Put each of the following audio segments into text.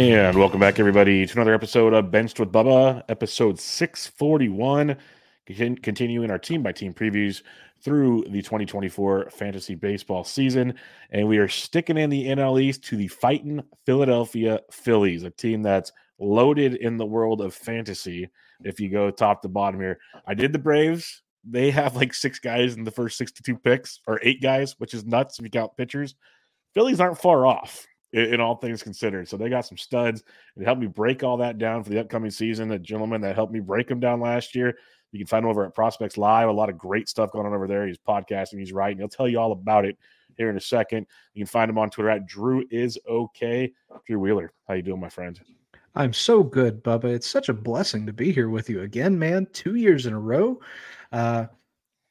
And welcome back, everybody, to another episode of Benched with Bubba, episode 641. Continuing our team by team previews through the 2024 fantasy baseball season. And we are sticking in the NL East to the fighting Philadelphia Phillies, a team that's loaded in the world of fantasy. If you go top to bottom here, I did the Braves. They have like six guys in the first 62 picks, or eight guys, which is nuts if you count pitchers. Phillies aren't far off in, in all things considered. So they got some studs. It helped me break all that down for the upcoming season. A gentleman that helped me break them down last year. You can find him over at Prospects Live. A lot of great stuff going on over there. He's podcasting, he's writing. He'll tell you all about it here in a second. You can find him on Twitter at Drew is okay. Drew Wheeler, how you doing, my friend? I'm so good, Bubba. It's such a blessing to be here with you again, man. Two years in a row. Uh,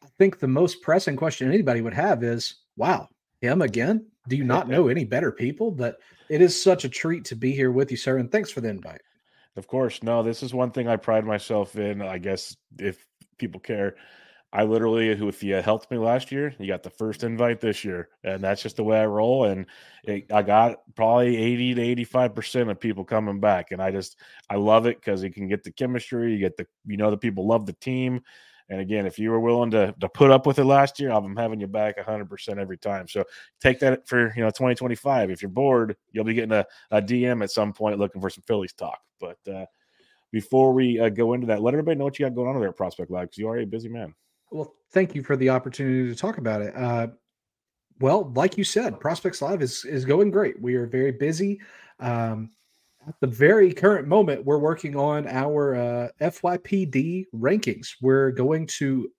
I think the most pressing question anybody would have is, "Wow, him again? Do you not know any better people?" But it is such a treat to be here with you, sir. And thanks for the invite. Of course. No, this is one thing I pride myself in. I guess if people care, I literally, who if you helped me last year, you got the first invite this year, and that's just the way I roll. And it, I got probably eighty to eighty-five percent of people coming back, and I just I love it because you can get the chemistry, you get the you know the people love the team, and again, if you were willing to to put up with it last year, I'm having you back 100% every time. So take that for you know 2025. If you're bored, you'll be getting a, a DM at some point looking for some Phillies talk. But uh, before we uh, go into that, let everybody know what you got going on there at Prospect Live because you are a busy man. Well, thank you for the opportunity to talk about it. Uh, well, like you said, Prospects Live is is going great. We are very busy. Um, at the very current moment, we're working on our uh, FYPD rankings. We're going to,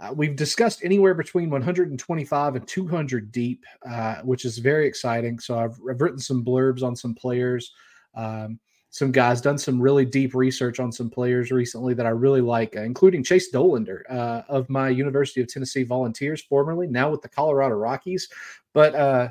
uh, we've discussed anywhere between 125 and 200 deep, uh, which is very exciting. So I've, I've, written some blurbs on some players, um, some guys, done some really deep research on some players recently that I really like, uh, including Chase Dollander uh, of my University of Tennessee Volunteers, formerly, now with the Colorado Rockies. But, uh,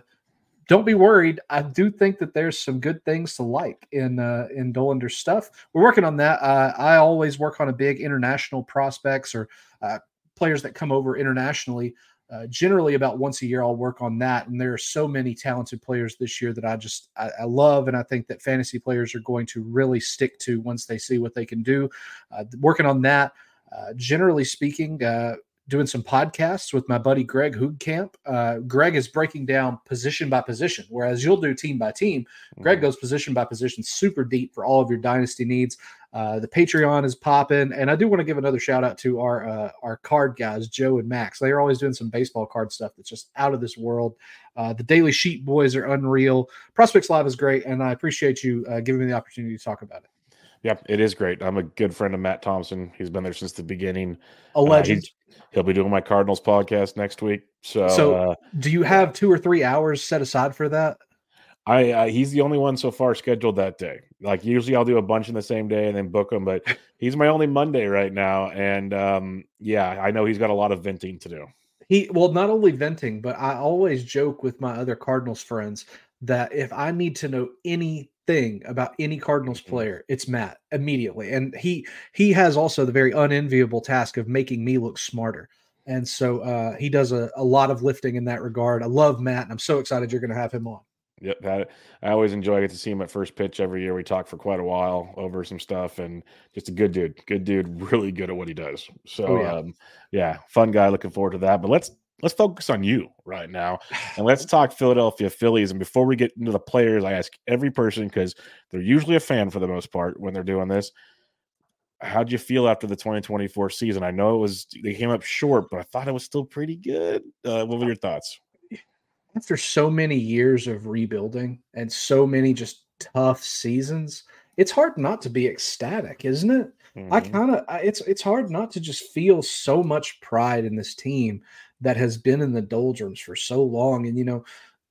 don't be worried. I do think that there's some good things to like in uh, in Dollander's stuff. We're working on that. Uh, I always work on a big international prospects or uh, players that come over internationally. Uh, generally, about once a year, I'll work on that. And there are so many talented players this year that I just I, I love, and I think that fantasy players are going to really stick to once they see what they can do. Uh, working on that. Uh, generally speaking, doing some podcasts with my buddy Greg Hoogkamp. Uh, Greg is breaking down position by position, whereas you'll do team by team. Greg mm-hmm. goes position by position, super deep for all of your dynasty needs. Uh, the Patreon is popping, and I do want to give another shout out to our uh, our card guys, Joe and Max. They are always doing some baseball card stuff that's just out of this world. Uh, the Daily Sheet boys are unreal. Prospects Live is great, and I appreciate you uh, giving me the opportunity to talk about it. Yeah, it is great. I'm a good friend of Matt Thompson. He's been there since the beginning. A legend. Uh, he'll be doing my Cardinals podcast next week. So, so uh, do you have two or three hours set aside for that? I uh, he's the only one so far scheduled that day. Like usually, I'll do a bunch in the same day and then book him, but he's my only Monday right now. And um, yeah, I know he's got a lot of venting to do. He well, not only venting, but I always joke with my other Cardinals friends that if I need to know any thing about any Cardinals mm-hmm. player, it's Matt immediately. And he he has also the very unenviable task of making me look smarter. And so uh, he does a, a lot of lifting in that regard. I love Matt, and I'm so excited you're going to have him on. Yep, I always enjoy get to see him at first pitch every year. We talk for quite a while over some stuff, and just a good dude, good dude, really good at what he does. So, oh, yeah. Um, yeah, fun guy. Looking forward to that. But let's let's focus on you right now and let's talk Philadelphia Phillies. And before we get into the players, I ask every person because they're usually a fan for the most part when they're doing this. How'd you feel after the 2024 season? I know it was they came up short, but I thought it was still pretty good. Uh, what were your thoughts? After so many years of rebuilding and so many just tough seasons, it's hard not to be ecstatic, isn't it? Mm-hmm. I kind of it's it's hard not to just feel so much pride in this team that has been in the doldrums for so long. And, you know,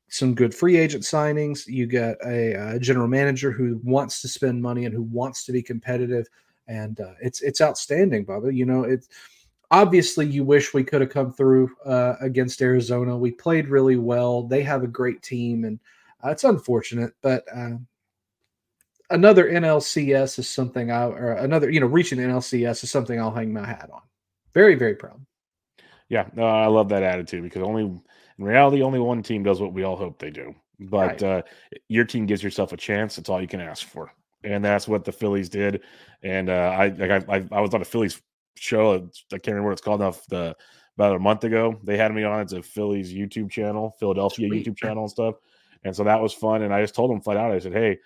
some good free agent signings. You get a, a general manager who wants to spend money and who wants to be competitive. And uh, it's it's outstanding, Bubba. You know, it's obviously you wish we could have come through uh, against Arizona. We played really well. They have a great team, and uh, it's unfortunate, but uh, another NLCS is something I or another you know reaching NLCS is something I'll hang my hat on. Very very proud. Yeah, no, I love that attitude because only in reality, only one team does what we all hope they do. but right. uh, your team gives yourself a chance. That's all you can ask for, and that's what the Phillies did. And uh, I, like I, I, was on a Phillies show. I can't remember what it's called now. The about a month ago, they had me on. It's a Phillies YouTube channel, Philadelphia Sweet. YouTube channel and stuff. And so that was fun. And I just told them flat out. I said, "Hey,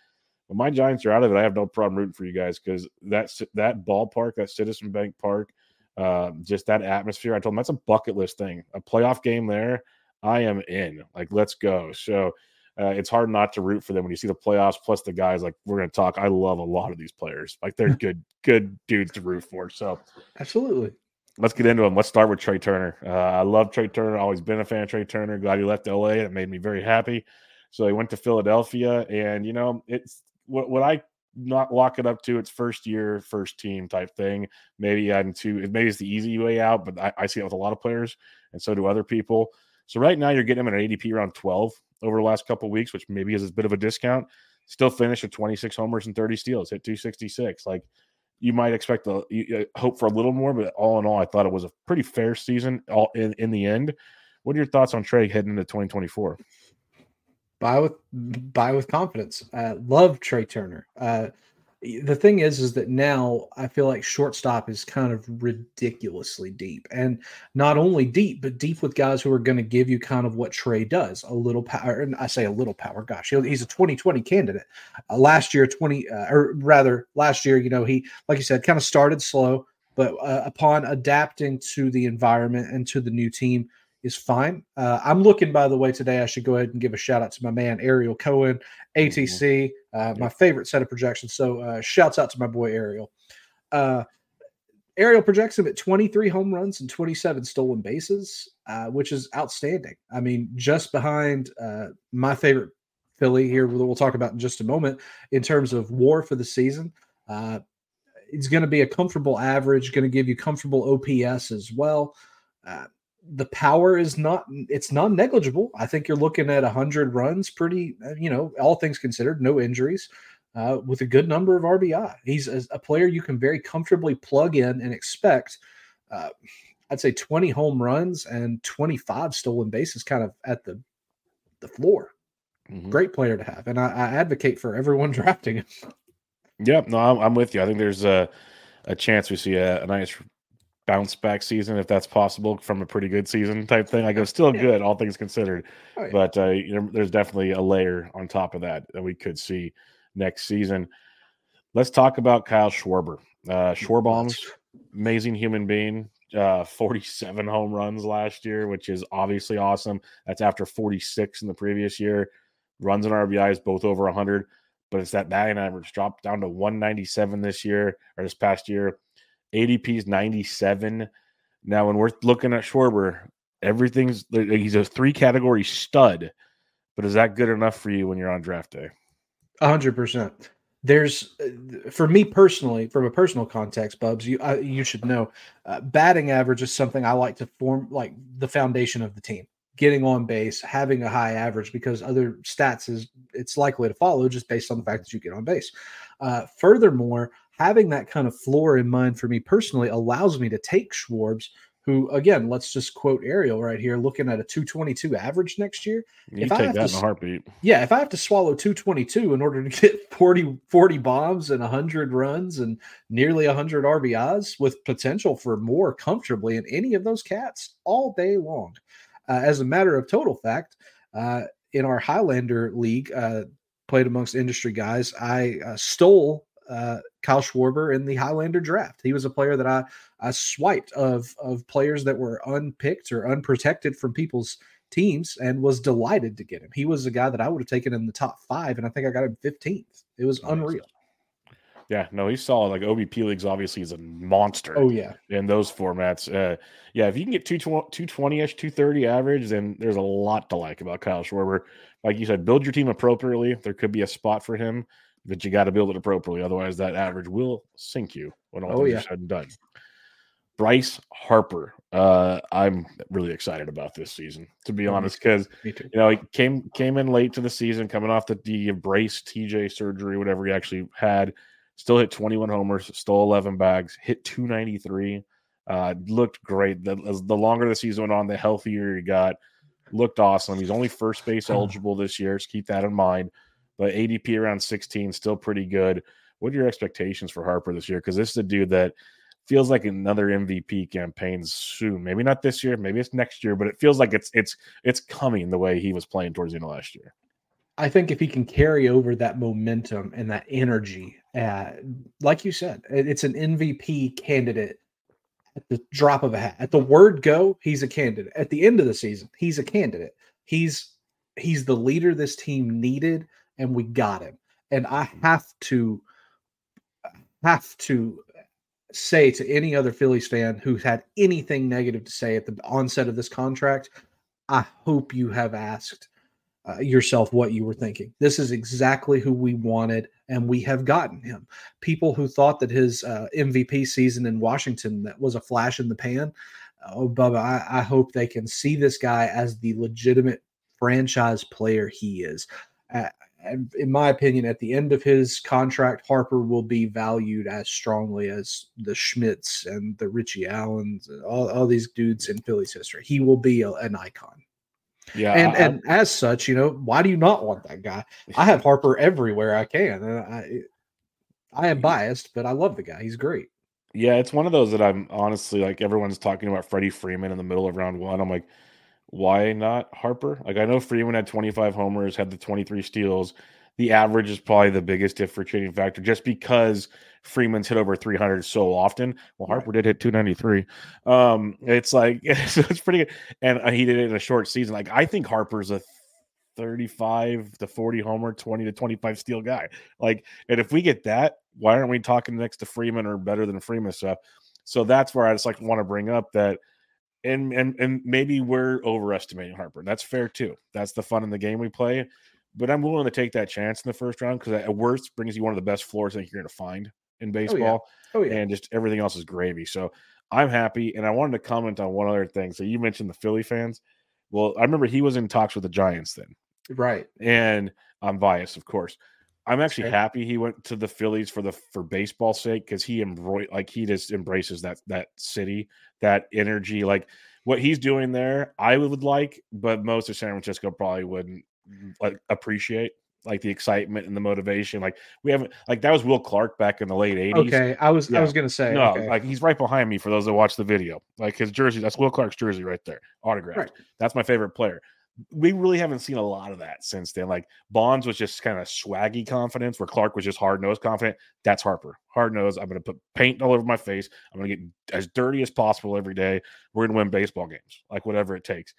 when my Giants are out of it, I have no problem rooting for you guys because that's that ballpark, that Citizen Bank Park, uh, just that atmosphere. I told them that's a bucket list thing. A playoff game there, I am in. Like, let's go. So uh, it's hard not to root for them when you see the playoffs. Plus, the guys like we're going to talk. I love a lot of these players. Like they're good, good dudes to root for. So absolutely. Let's get into them. Let's start with Trea Turner. Uh, I love Trea Turner. Always been a fan of Trea Turner. Glad he left LA. It made me very happy. So he went to Philadelphia, and you know it's what what I not lock it up to its first year, first team type thing. Maybe I'm too. Maybe it's the easy way out, but I, I see it with a lot of players, and so do other people. So right now you're getting him at an ADP around 12 over the last couple weeks, which maybe is a bit of a discount. Still finished with 26 homers and 30 steals, hit 266. Like you might expect the you, hope for a little more, but all in all, I thought it was a pretty fair season. All in, in the end, what are your thoughts on Trea heading into 2024? Buy with buy with confidence. Uh, love Trea Turner. Uh, the thing is is that now i feel like shortstop is kind of ridiculously deep and not only deep but deep with guys who are going to give you kind of what Trey does a little power and i say a little power gosh he's a 2020 candidate uh, last year 20 uh, or rather last year you know he like you said kind of started slow but uh, upon adapting to the environment and to the new team is fine. Uh, I'm looking, by the way, today. I should go ahead and give a shout out to my man Ariel Cohen, ATC, uh, my favorite set of projections. So, uh, shouts out to my boy Ariel. Uh, Ariel projects him at 23 home runs and 27 stolen bases, uh, which is outstanding. I mean, just behind uh, my favorite Philly here, we'll talk about in just a moment, in terms of war for the season. it's going to be a comfortable average, going to give you comfortable OPS as well. Uh, the power is not it's not negligible. I think you're looking at 100 runs pretty uh, you know, all things considered, no injuries. Uh, with a good number of RBI. He's a, a, player you can very comfortably plug in and expect uh, I'd say 20 home runs and 25 stolen bases kind of at the the floor. Mm-hmm. Great player to have. And I, I, advocate for everyone drafting him. Yep, no, I'm, I'm, with you. I think there's a, a chance we see a, a nice bounce back season if that's possible from a pretty good season type thing. Like it's still yeah. good, all things considered. Oh, yeah. But uh, you know, there's definitely a layer on top of that that we could see next season. Let's talk about Kyle Schwarber. Uh, Schwarbaum's amazing human being. Uh, 47 home runs last year, which is obviously awesome. That's after 46 in the previous year. Runs and RBIs both over 100, but it's that batting average dropped down to 197 this year or this past year. ADP is 97. Now, when we're looking at Schwarber, everything's he's a three category stud, but is that good enough for you when you're on draft day? 100%. There's, uh, for me personally, from a personal context, Bubs, you I, you should know, uh, batting average is something I like to form like the foundation of the team. Getting on base, having a high average, because other stats is it's likely to follow just based on the fact that you get on base. Uh, furthermore, having that kind of floor in mind for me personally allows me to take Schwarbs, who again, let's just quote Ariel right here, looking at a 222 average next year. You if take I have that to, in a heartbeat. Yeah, if I have to swallow 222 in order to get 40, 40 bombs and 100 runs and nearly 100 RBIs with potential for more comfortably in any of those cats all day long. Uh, as a matter of total fact, uh, in our Highlander league, uh, played amongst industry guys, I uh, stole uh, Kyle Schwarber in the Highlander draft. He was a player that I I swiped of of players that were unpicked or unprotected from people's teams and was delighted to get him. He was a guy that I would have taken in the top five, and I think I got him 15th. It was unreal. Yeah, no, he's solid. Like OBP leagues, obviously, is a monster. Oh yeah, in those formats. Uh, yeah, if you can get 220 ish, 230 average, then there's a lot to like about Kyle Schwarber. Like you said, build your team appropriately. There could be a spot for him but you got to build it appropriately. Otherwise, that average will sink you when all oh, things yeah. are said and done. Bryce Harper. Uh, I'm really excited about this season, to be honest, because you know he came came in late to the season, coming off the, the brace TJ surgery, whatever he actually had. Still hit 21 homers, stole 11 bags, hit 293. Uh, looked great. The, the longer the season went on, the healthier he got. looked awesome. He's only first base eligible this year, so keep that in mind. But ADP around 16, still pretty good. What are your expectations for Harper this year? Because this is a dude that feels like another MVP campaign soon. Maybe not this year, maybe it's next year, but it feels like it's it's it's coming the way he was playing towards the end of last year. I think if he can carry over that momentum and that energy, uh, like you said, it's an MVP candidate at the drop of a hat. At the word go, he's a candidate. At the end of the season, he's a candidate. He's he's the leader this team needed, and we got him. And I have to have to say to any other Phillies fan who's had anything negative to say at the onset of this contract, I hope you have asked uh, yourself what you were thinking. This is exactly who we wanted, and we have gotten him. People who thought that his uh, MVP season in Washington that was a flash in the pan. Oh, Bubba, I, I hope they can see this guy as the legitimate franchise player he is. Uh, in my opinion, at the end of his contract, Harper will be valued as strongly as the Schmidts and the Richie Allens, all, all these dudes in Phillies history. He will be a, an icon. Yeah, and I, and as such, you know, why do you not want that guy? I have Harper everywhere I can. I I am biased, but I love the guy. He's great. Yeah, it's one of those that I'm honestly like everyone's talking about Freddie Freeman in the middle of round one. I'm like, why not Harper? Like I know Freeman had 25 homers, had the 23 steals. The average is probably the biggest differentiating factor just because Freeman's hit over 300 so often. Well, Harper did hit 293. Um, it's like so it's pretty good, and uh, he did it in a short season. Like I think Harper's a 35 to 40 homer, 20 to 25 steal guy. Like, and if we get that, why aren't we talking next to Freeman or better than Freeman stuff? So that's where I just like want to bring up that and and and maybe we're overestimating Harper. That's fair too. That's the fun in the game we play. But I'm willing to take that chance in the first round because at worst brings you one of the best floors think you're going to find in baseball. Oh, yeah. Oh, yeah. And just everything else is gravy. So I'm happy. And I wanted to comment on one other thing. So you mentioned the Philly fans. Well, I remember he was in talks with the Giants then. Right. And I'm biased, of course. I'm actually okay. happy he went to the Phillies for the for baseball sake because he embro- like he just embraces that that city, that energy. Like what he's doing there, I would like, but most of San Francisco probably wouldn't mm, like appreciate like the excitement and the motivation. Like we haven't like that was Will Clark back in the late 80s. Okay. I was yeah. I was gonna say no, okay. like he's right behind me for those that watch the video. Like his jersey, that's Will Clark's jersey right there, autographed. Right. That's my favorite player we really haven't seen a lot of that since then. Like Bonds was just kind of swaggy confidence, where Clark was just hard nosed confident. That's Harper. Hard nosed. I'm going to put paint all over my face. I'm going to get as dirty as possible every day. We're going to win baseball games, like whatever it takes.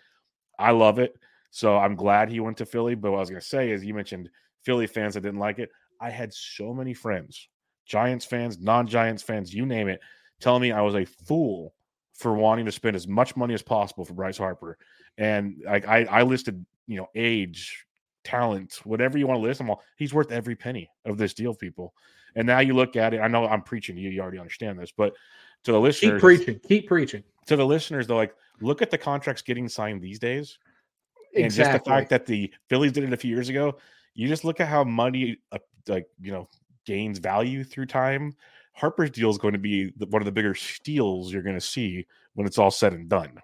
I love it. So I'm glad he went to Philly. But what I was going to say is, you mentioned Philly fans that didn't like it. I had so many friends, Giants fans, non Giants fans, you name it, telling me I was a fool for wanting to spend as much money as possible for Bryce Harper and like I, I listed, you know, age, talent, whatever you want to list them all. He's worth every penny of this deal, people. And now you look at it. I know I'm preaching to you. You already understand this, but to the listeners, keep preaching. Keep preaching. To the listeners, though, like look at the contracts getting signed these days, exactly. and just the fact that the Phillies did it a few years ago. You just look at how money, uh, like you know, gains value through time. Harper's deal is going to be the, one of the bigger steals you're going to see when it's all said and done.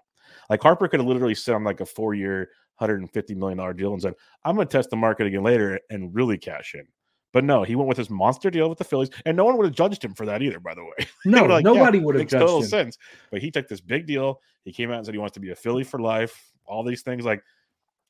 Like Harper could have literally sit on like a four year, $150 million deal and said, I'm going to test the market again later and really cash in. But no, he went with his monster deal with the Phillies, and no one would have judged him for that either. By the way, no, like, nobody yeah, would have judged total him. sense. But he took this big deal. He came out and said he wants to be a Philly for life. All these things, like,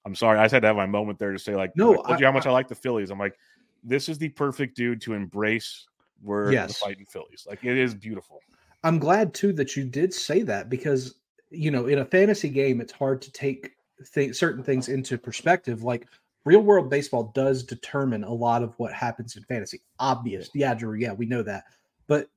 I'm sorry, I just had to have my moment there to say, like, no, I told you how much I, I like the Phillies. I'm like, this is the perfect dude to embrace. We're yes. fighting Phillies. Like, it is beautiful. I'm glad too that you did say that because you know, in a fantasy game, it's hard to take th- certain things into perspective. Like real world baseball does determine a lot of what happens in fantasy. Obvious, yeah, Drew, yeah, we know that. But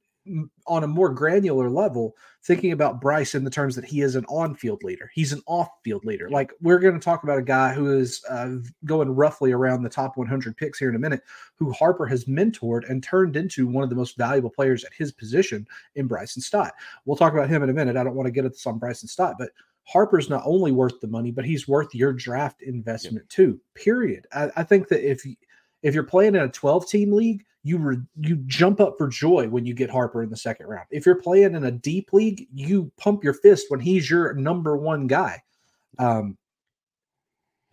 on a more granular level, thinking about Bryce in the terms that he is an on-field leader, he's an off-field leader. Like we're going to talk about a guy who is uh, going roughly around the top 100 picks here in a minute, who Harper has mentored and turned into one of the most valuable players at his position in Bryson Stott. We'll talk about him in a minute. I don't want to get at this on Bryson Stott, but Harper's not only worth the money, but he's worth your draft investment too. Period. I, I think that if if you're playing in a 12 team league, you re, you jump up for joy when you get Harper in the second round. If you're playing in a deep league, you pump your fist when he's your number one guy. Um,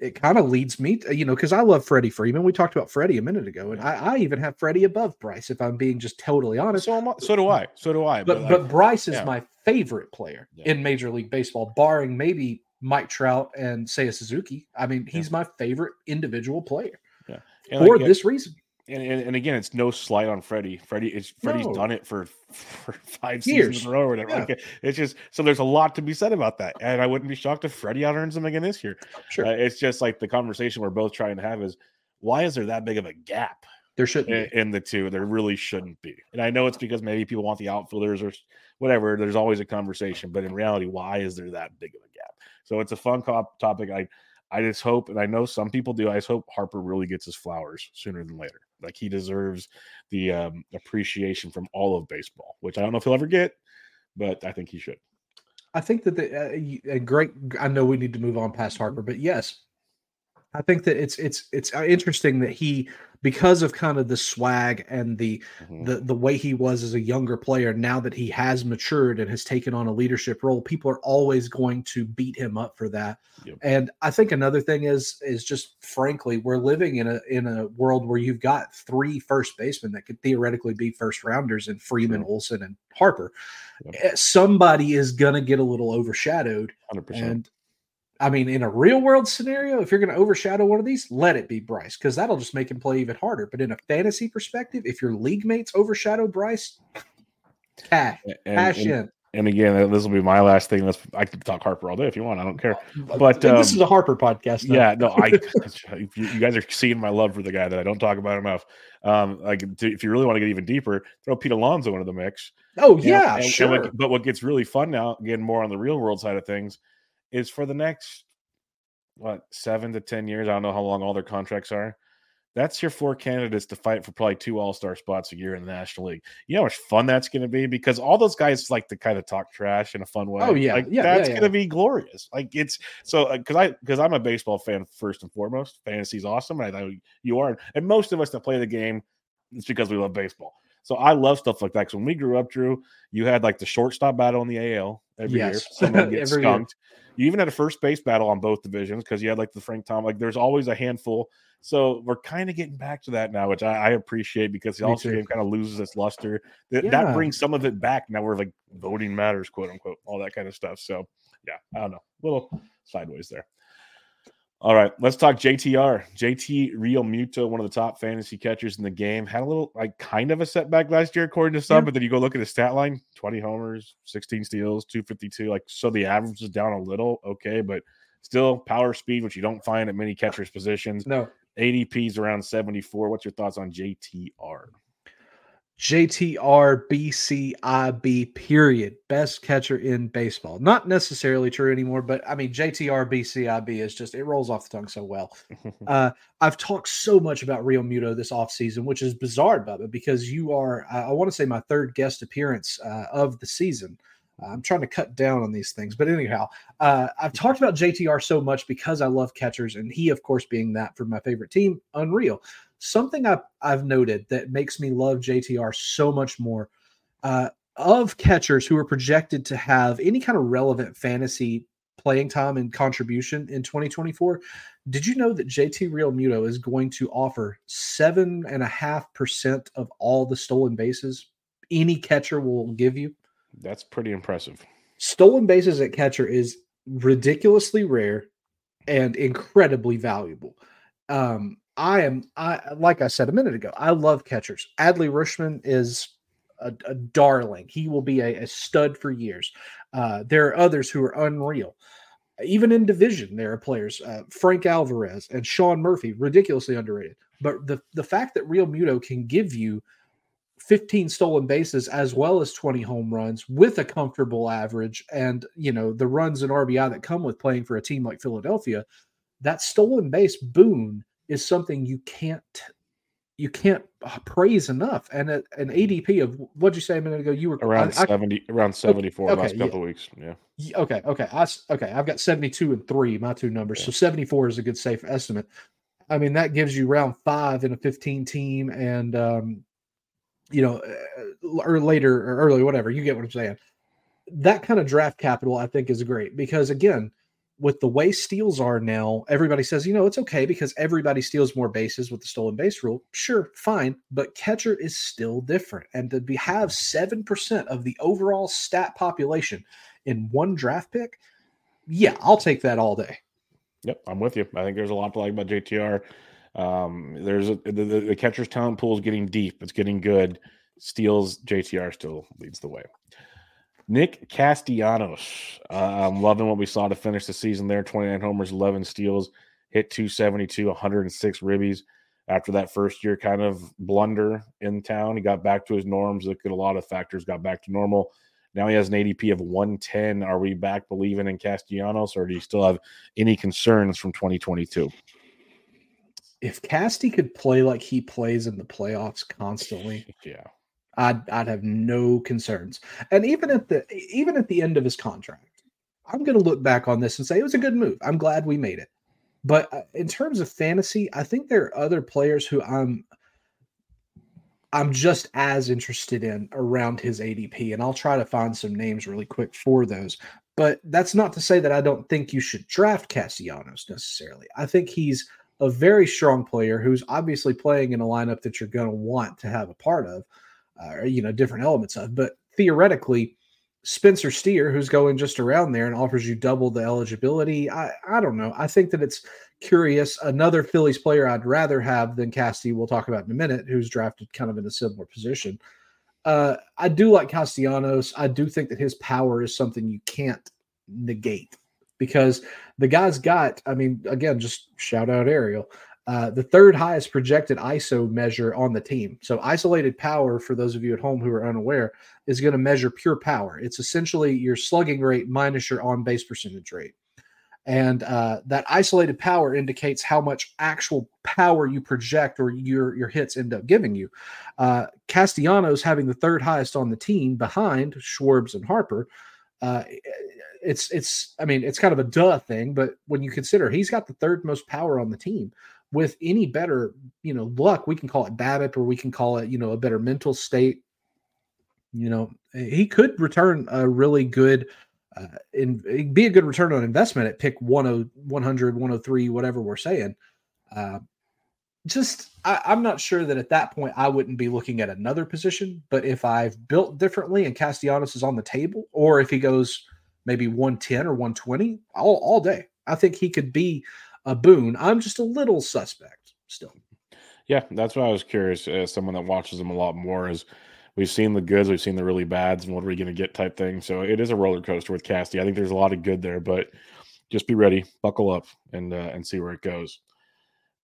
it kind of leads me, to, you know, because I love Freddie Freeman. We talked about Freddie a minute ago, and I, I even have Freddie above Bryce, if I'm being just totally honest. So, I, so do I. So do I. But but, like, Bryce is yeah. my favorite player yeah. in Major League Baseball, barring maybe Mike Trout and Seiya Suzuki. I mean, he's yeah. my favorite individual player. And for like, this reason and, and, and, again, it's no slight on Freddie. Freddie, it's Freddie's no. done it for, for five Years. seasons in a row or whatever. Yeah. Like, it's just so there's a lot to be said about that, and I wouldn't be shocked if Freddie out earns them again this year. Sure, uh, it's just like the conversation we're both trying to have is why is there that big of a gap? There shouldn't in, in the two. There really shouldn't be, and I know it's because maybe people want the outfielders or whatever. There's always a conversation, but in reality, why is there that big of a gap? So it's a fun cop topic. I I just hope, and I know some people do. I just hope Harper really gets his flowers sooner than later. Like he deserves the um, appreciation from all of baseball, which I don't know if he'll ever get, but I think he should. I think that the uh, a great. I know we need to move on past Harper, but yes, I think that it's it's it's uh, interesting that he because of kind of the swag and the mm-hmm. the the way he was as a younger player now that he has matured and has taken on a leadership role people are always going to beat him up for that yep. and i think another thing is is just frankly we're living in a in a world where you've got three first basemen that could theoretically be first rounders in freeman olson and harper yep. Eh, somebody is going to get a little overshadowed 100%. and I mean, in a real world scenario, if you're going to overshadow one of these, let it be Bryce because that'll just make him play even harder. But in a fantasy perspective, if your league mates overshadow Bryce, cash, and, cash and, in. And again, this will be my last thing. Let's I can talk Harper all day if you want. I don't care. But um, this is a Harper podcast. Though. Yeah, no, I you guys are seeing my love for the guy that I don't talk about enough. Um, like if you really want to get even deeper, throw Pete Alonso into the mix. Oh yeah, and, sure. And what, but what gets really fun now, again, more on the real world side of things is for the next what seven to ten years. I don't know how long all their contracts are. That's your four candidates to fight for probably two All Star spots a year in the National League. You know how much fun that's going to be because all those guys like to kind of talk trash in a fun way. Oh yeah, like, yeah, that's yeah, going to be glorious. Like it's so because uh, I because I'm a baseball fan first and foremost. Fantasy's awesome, and I know you are. And most of us that play the game, it's because we love baseball. So I love stuff like that. Because when we grew up, Drew, you had like the shortstop battle in the AL every yes. year. Someone gets skunked. Year. You even had a first base battle on both divisions because you had like the Frank Tom. Like there's always a handful. So we're kind of getting back to that now, which I, I appreciate because the All Star game kind of loses its luster. That, yeah. that brings some of it back. Now we're like voting matters, quote unquote, all that kind of stuff. So yeah, I don't know, a little sideways there. All right, let's talk JTR. JT Realmuto, one of the top fantasy catchers in the game, had a little like kind of a setback last year, according to some. Yeah. But then you go look at his stat line: twenty homers, sixteen steals, two fifty two. Like so, the average is down a little. Okay, but still power speed, which you don't find at many catchers positions. No, ADP's around seventy four. What's your thoughts on JTR? JTR BCIB period best catcher in baseball. Not necessarily true anymore, but I mean JTRBCIB is just it rolls off the tongue so well. uh, I've talked so much about Realmuto this offseason, which is bizarre, Bubba, because you are I, I want to say my third guest appearance uh, of the season. I'm trying to cut down on these things, but anyhow, uh, I've talked about JTR so much because I love catchers, and he, of course, being that for my favorite team, unreal. Something I've, I've noted that makes me love JTR so much more uh, of catchers who are projected to have any kind of relevant fantasy playing time and contribution in 2024. Did you know that JT Realmuto is going to offer seven and a half percent of all the stolen bases any catcher will give you? That's pretty impressive. Stolen bases at catcher is ridiculously rare and incredibly valuable. Um, I am I like I said a minute ago, I love catchers. Adley Rutschman is a, a darling. He will be a, a stud for years. Uh, there are others who are unreal. Even in division, there are players, uh, Frank Alvarez and Sean Murphy, ridiculously underrated. But the the fact that Realmuto can give you 15 stolen bases as well as 20 home runs with a comfortable average and you know the runs and RBI that come with playing for a team like Philadelphia that stolen base boon is something you can't you can't uh, praise enough. And a, an ADP of what'd you say a minute ago? You were around I, seventy, I, around seventy four okay, last couple yeah. weeks. Yeah. Okay. Okay. I, okay. I've got seventy two and three, my two numbers. Yeah. So seventy four is a good safe estimate. I mean, that gives you round five in a fifteen team, and um, you know, uh, or later or early, whatever. You get what I'm saying. That kind of draft capital, I think, is great because again with the way steals are now, everybody says, you know, it's okay because everybody steals more bases with the stolen base rule. Sure, fine, but catcher is still different. And to be, have 7% of the overall stat population in one draft pick, yeah, I'll take that all day. Yep, I'm with you. I think there's a lot to like about JTR. Um, there's a, the, the, the catcher's talent pool is getting deep. It's getting good. Steals JTR still leads the way. Nick Castellanos. Uh, I'm loving what we saw to finish the season there 29 homers, 11 steals, hit 272, 106 ribbies. After that first year kind of blunder in town, he got back to his norms. Look at a lot of factors, got back to normal. Now he has an ADP of 110. Are we back believing in Castellanos, or do you still have any concerns from 2022? If Casty could play like he plays in the playoffs constantly, yeah, I'd I'd have no concerns. And even at the even at the end of his contract, I'm going to look back on this and say it was a good move. I'm glad we made it. But uh, in terms of fantasy, I think there are other players who I'm I'm just as interested in around his ADP, and I'll try to find some names really quick for those. But that's not to say that I don't think you should draft Castellanos necessarily. I think he's a very strong player who's obviously playing in a lineup that you're going to want to have a part of uh, you know different elements of. But theoretically, Spencer Steer, who's going just around there and offers you double the eligibility, I I don't know. I think that it's curious. Another Phillies player I'd rather have than Casty, we'll talk about in a minute, who's drafted kind of in a similar position. Uh, I do like Castellanos. I do think that his power is something you can't negate because the guy's got, I mean, again, just shout out Ariel. Uh, the third highest projected ISO measure on the team. So, isolated power, for those of you at home who are unaware, is going to measure pure power. It's essentially your slugging rate minus your on base percentage rate. And uh, that isolated power indicates how much actual power you project or your, your hits end up giving you. Uh, Castellanos having the third highest on the team behind Schwarbs and Harper. Uh, it's it's I mean it's kind of a duh thing, but when you consider he's got the third most power on the team, with any better, you know, luck, we can call it BABIP or we can call it, you know, a better mental state. You know, he could return a really good, uh, in be a good return on investment at pick 10, 100, 103, whatever we're saying. Uh, just, I, I'm not sure that at that point I wouldn't be looking at another position. But if I've built differently and Castellanos is on the table, or if he goes maybe 110 or 120, all, all day, I think he could be a boon. I'm just a little suspect still. Yeah, that's why I was curious. As someone that watches them a lot more, is we've seen the goods, we've seen the really bads, and what are we going to get type thing. So it is a roller coaster with Casty. I think there's a lot of good there, but just be ready, buckle up, and uh, and see where it goes.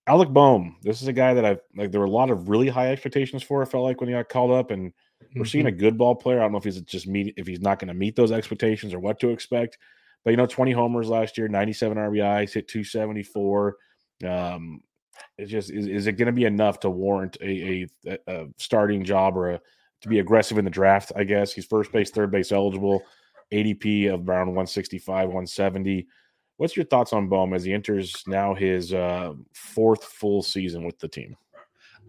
Alec Bohm, this is a guy that I've like. There were a lot of really high expectations for. I felt like when he got called up, and we're mm-hmm. seeing a good ball player. I don't know if he's just meet if he's not going to meet those expectations or what to expect. But you know, 20 homers last year, 97 RBIs, hit 274. Um, it's just is, is it going to be enough to warrant a, a, a starting job or a, to be aggressive in the draft? I guess he's first base, third base eligible, ADP of around 165, 170. What's your thoughts on Bohm as he enters now his uh, fourth full season with the team?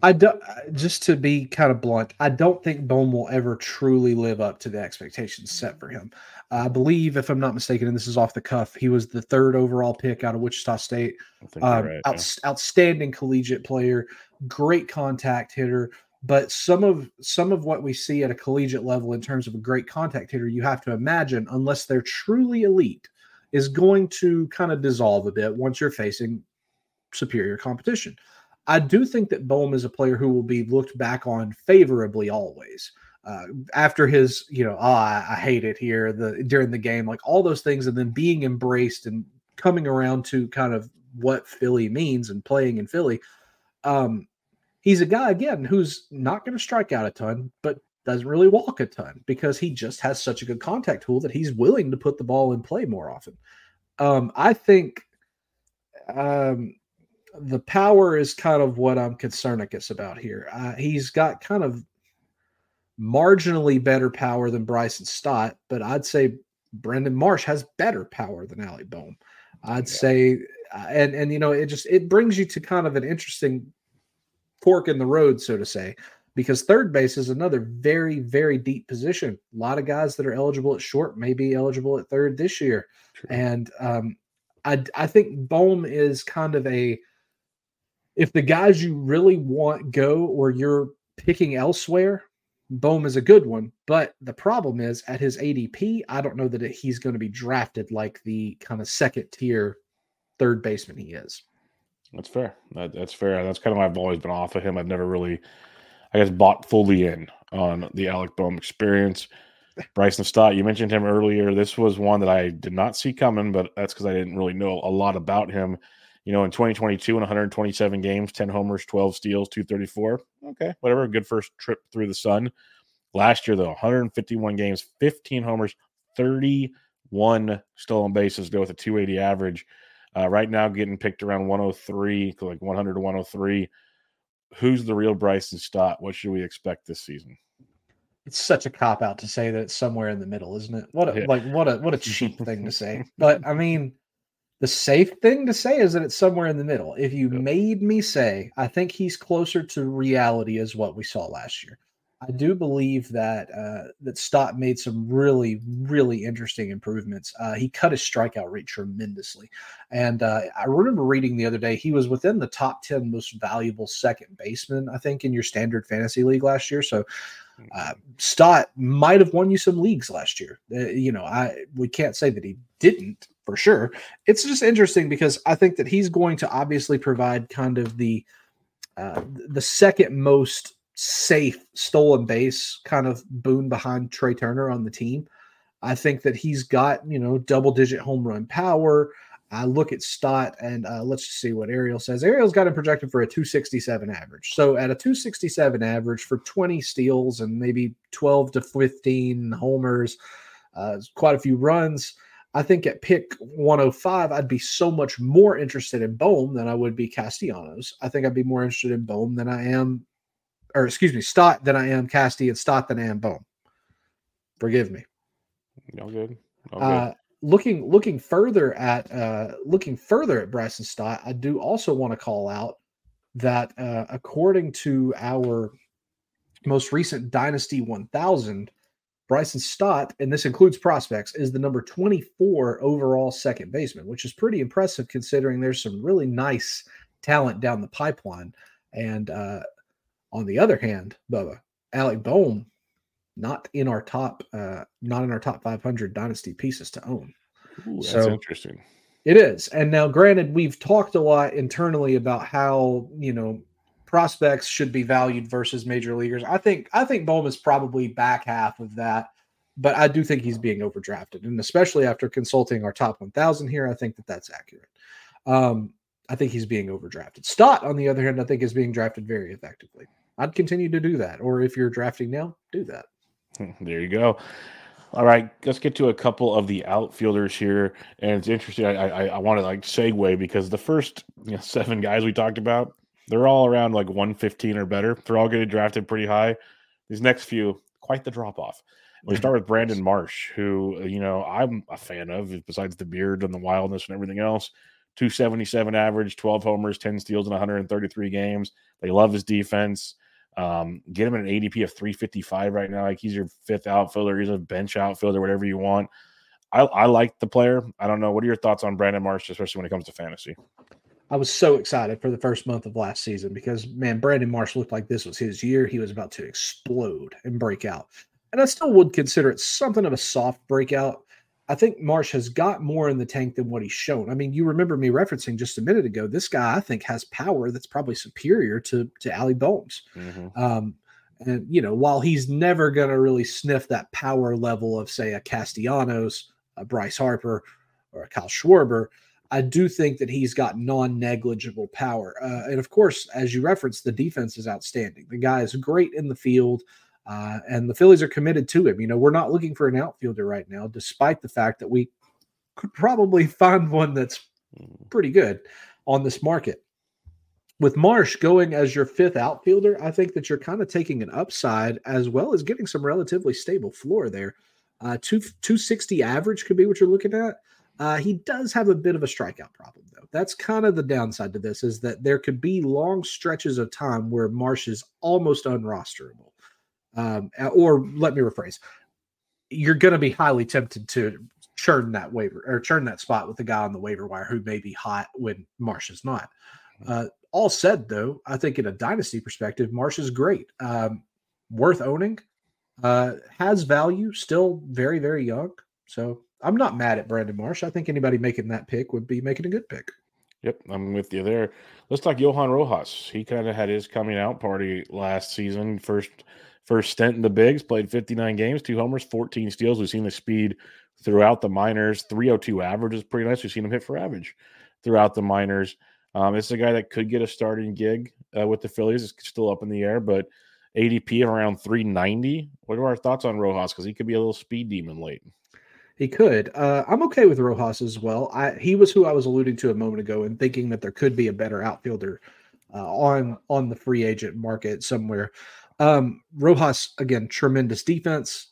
I don't, just to be kind of blunt, I don't think Bohm will ever truly live up to the expectations set for him. I believe, if I'm not mistaken, and this is off the cuff, he was the third overall pick out of Wichita State. Um, right, out, yeah. Outstanding collegiate player, great contact hitter. But some of some of what we see at a collegiate level in terms of a great contact hitter, you have to imagine, unless they're truly elite, is going to kind of dissolve a bit once you're facing superior competition. I do think that Bohm is a player who will be looked back on favorably always. Uh, after his, you know, oh, I, I, hate it here the during the game, like all those things, and then being embraced and coming around to kind of what Philly means and playing in Philly. Um, he's a guy again who's not going to strike out a ton, but doesn't really walk a ton because he just has such a good contact tool that he's willing to put the ball in play more often. Um, I think um, the power is kind of what I'm guess, about here. Uh, he's got kind of marginally better power than Bryson Stott, but I'd say Brandon Marsh has better power than Alec Bohm. I'd yeah. say, uh, and and you know, it just it brings you to kind of an interesting fork in the road, so to say, because third base is another very very deep position. A lot of guys that are eligible at short may be eligible at third this year, True. and um, I I think Bohm is kind of a if the guys you really want go or you're picking elsewhere, Bohm is a good one. But the problem is at his ADP, I don't know that he's going to be drafted like the kind of second tier third baseman he is. That's fair. That, that's fair. That's kind of why I've always been off of him. I've never really, I guess, bought fully in on the Alec Bohm experience. Bryson Stott, you mentioned him earlier. This was one that I did not see coming, but that's because I didn't really know a lot about him. You know, in 2022, in 127 games, 10 homers, 12 steals, 234. Okay, whatever. Good first trip through the sun. Last year, though, 151 games, 15 homers, 31 stolen bases, go with a 280 average. Uh, right now, getting picked around 103, like 100 to 103. Who's the real Bryson Stott? What should we expect this season? It's such a cop out to say that it's somewhere in the middle, isn't it? What a, yeah. like what a what a cheap thing to say. But I mean, the safe thing to say is that it's somewhere in the middle. If you yep. made me say, I think he's closer to reality as what we saw last year. I do believe that uh, that Stott made some really, really interesting improvements. Uh, he cut his strikeout rate tremendously, and uh, I remember reading the other day he was within the top ten most valuable second baseman, I think, in your standard fantasy league last year. So hmm. uh, Stott might have won you some leagues last year. Uh, you know, I we can't say that he didn't for sure. It's just interesting because I think that he's going to obviously provide kind of the uh, the second most safe stolen base kind of boon behind Trea Turner on the team. I think that he's got, you know, double digit home run power. I look at Stott and uh, let's just see what Ariel says. Ariel's got him projected for a 267 average. So at a 267 average for 20 steals and maybe 12 to 15 homers, uh, quite a few runs. I think at pick 105, I'd be so much more interested in Bohm than I would be Castellanos. I think I'd be more interested in Bohm than I am or excuse me, Stott than I am Casty and Stott than I am Bohm. Forgive me. All good. All uh, looking looking further at uh, looking further at Bryson Stott, I do also want to call out that uh, according to our most recent Dynasty 1000, Bryson Stott, and this includes prospects, is the number 24 overall second baseman, which is pretty impressive considering there's some really nice talent down the pipeline. And uh, on the other hand, Bubba, Alec Bohm, not in our top, uh, not in our top 500 dynasty pieces to own. Ooh, that's so, interesting. It is. And now, granted, we've talked a lot internally about how, you know, prospects should be valued versus major leaguers. I think I think Bohm is probably back half of that, but I do think he's being overdrafted, and especially after consulting our top 1,000 here, I think that that's accurate. Um, I think he's being overdrafted. Stott, on the other hand, I think is being drafted very effectively. I'd continue to do that. Or if you're drafting now, do that. There you go. All right, let's get to a couple of the outfielders here, and it's interesting. I I, I want to like segue because the first you know, seven guys we talked about, they're all around like 115 or better. They're all getting drafted pretty high. These next few, quite the drop off. We start with Brandon Marsh, who you know I'm a fan of, besides the beard and the wildness and everything else. 277 average, 12 homers, 10 steals in 133 games. They love his defense. Um, get him an ADP of 355 right now. Like he's your fifth outfielder, he's a bench outfielder, whatever you want. I, I like the player. I don't know. What are your thoughts on Brandon Marsh, especially when it comes to fantasy? I was so excited for the first month of last season because man, Brandon Marsh looked like this was his year. He was about to explode and break out. And I still would consider it something of a soft breakout I think Marsh has got more in the tank than what he's shown. I mean, you remember me referencing just a minute ago. This guy, I think, has power that's probably superior to to Alec Bohm's. Mm-hmm. Um, and you know, while he's never going to really sniff that power level of, say, a Castellanos, a Bryce Harper, or a Kyle Schwarber, I do think that he's got non-negligible power. Uh, and of course, as you referenced, the defense is outstanding. The guy is great in the field. Uh, and the Phillies are committed to him. You know, we're not looking for an outfielder right now, despite the fact that we could probably find one that's mm. pretty good on this market. With Marsh going as your fifth outfielder, I think that you're kind of taking an upside as well as getting some relatively stable floor there. Uh, two, 260 average could be what you're looking at. Uh, he does have a bit of a strikeout problem, though. That's kind of the downside to this is that there could be long stretches of time where Marsh is almost unrosterable um, or let me rephrase you're going to be highly tempted to churn that waiver or churn that spot with the guy on the waiver wire who may be hot when Marsh is not. Mm-hmm. Uh, all said, though, I think in a dynasty perspective, Marsh is great, um, worth owning, uh, has value, still very, very young. So I'm not mad at Brandon Marsh. I think anybody making that pick would be making a good pick. Yep, I'm with you there. Let's talk Johan Rojas. He kind of had his coming out party last season. First first stint in the bigs, played 59 games, two homers, 14 steals. We've seen the speed throughout the minors. 302 average is pretty nice. We've seen him hit for average throughout the minors. Um, it's a guy that could get a starting gig uh, with the Phillies. It's still up in the air, but ADP around 390. What are our thoughts on Rojas? Because he could be a little speed demon late. He could. Uh, I'm okay with Rojas as well. I, he was who I was alluding to a moment ago and thinking that there could be a better outfielder uh, on on the free agent market somewhere. Um, Rojas again, tremendous defense,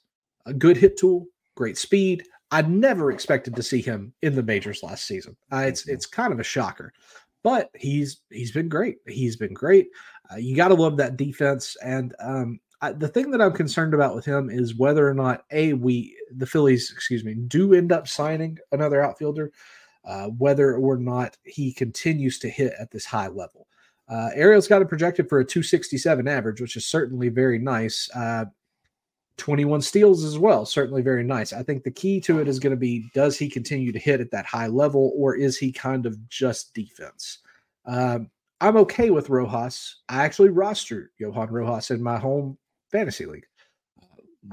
a good hit tool, great speed. I never expected to see him in the majors last season. Uh, it's mm-hmm. it's kind of a shocker, but he's he's been great. He's been great. Uh, you got to love that defense, and um, I, the thing that I'm concerned about with him is whether or not a we the Phillies, excuse me, do end up signing another outfielder, uh, whether or not he continues to hit at this high level. Uh, Ariel's got it projected for a 267 average, which is certainly very nice. Uh, 21 steals as well, certainly very nice. I think the key to it is going to be does he continue to hit at that high level or is he kind of just defense? Um, I'm okay with Rojas. I actually rostered Johan Rojas in my home fantasy league.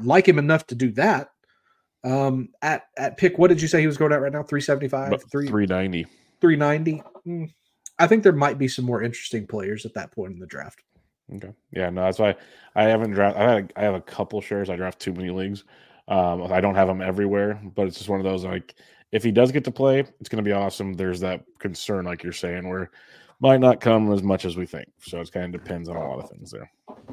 Like him enough to do that. Um, at at pick, what did you say he was going at right now? 375, 390. 390. Mm, I think there might be some more interesting players at that point in the draft. Okay. Yeah, no, that's why I haven't drafted. I, had a, I have a couple shares. I draft too many leagues. Um, I don't have them everywhere, but it's just one of those like if he does get to play, it's going to be awesome. There's that concern, like you're saying, where might not come as much as we think. So it kind of depends on a lot of things there.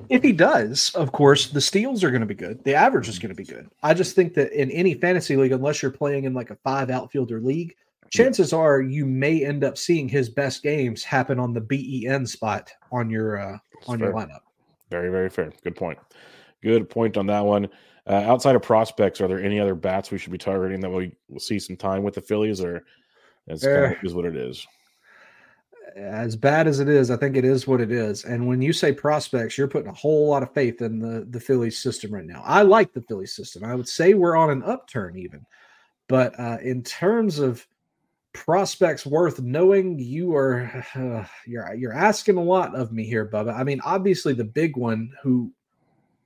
If he does, of course, the steals are going to be good. The average is going to be good. I just think that in any fantasy league, unless you're playing in like a five outfielder league, chances are you may end up seeing his best games happen on the BEN spot on your uh, on fair. your lineup. Very, very fair. Good point. Good point on that one. Uh, outside of prospects, are there any other bats we should be targeting that we will see some time with the Phillies, or that's kind of eh. is what it is? As bad as it is, I think it is what it is. And when you say prospects, you're putting a whole lot of faith in the the Phillies system right now. I like the Phillies system. I would say we're on an upturn even. But uh, in terms of prospects worth knowing, you are uh, you're you're asking a lot of me here, Bubba. I mean, obviously the big one who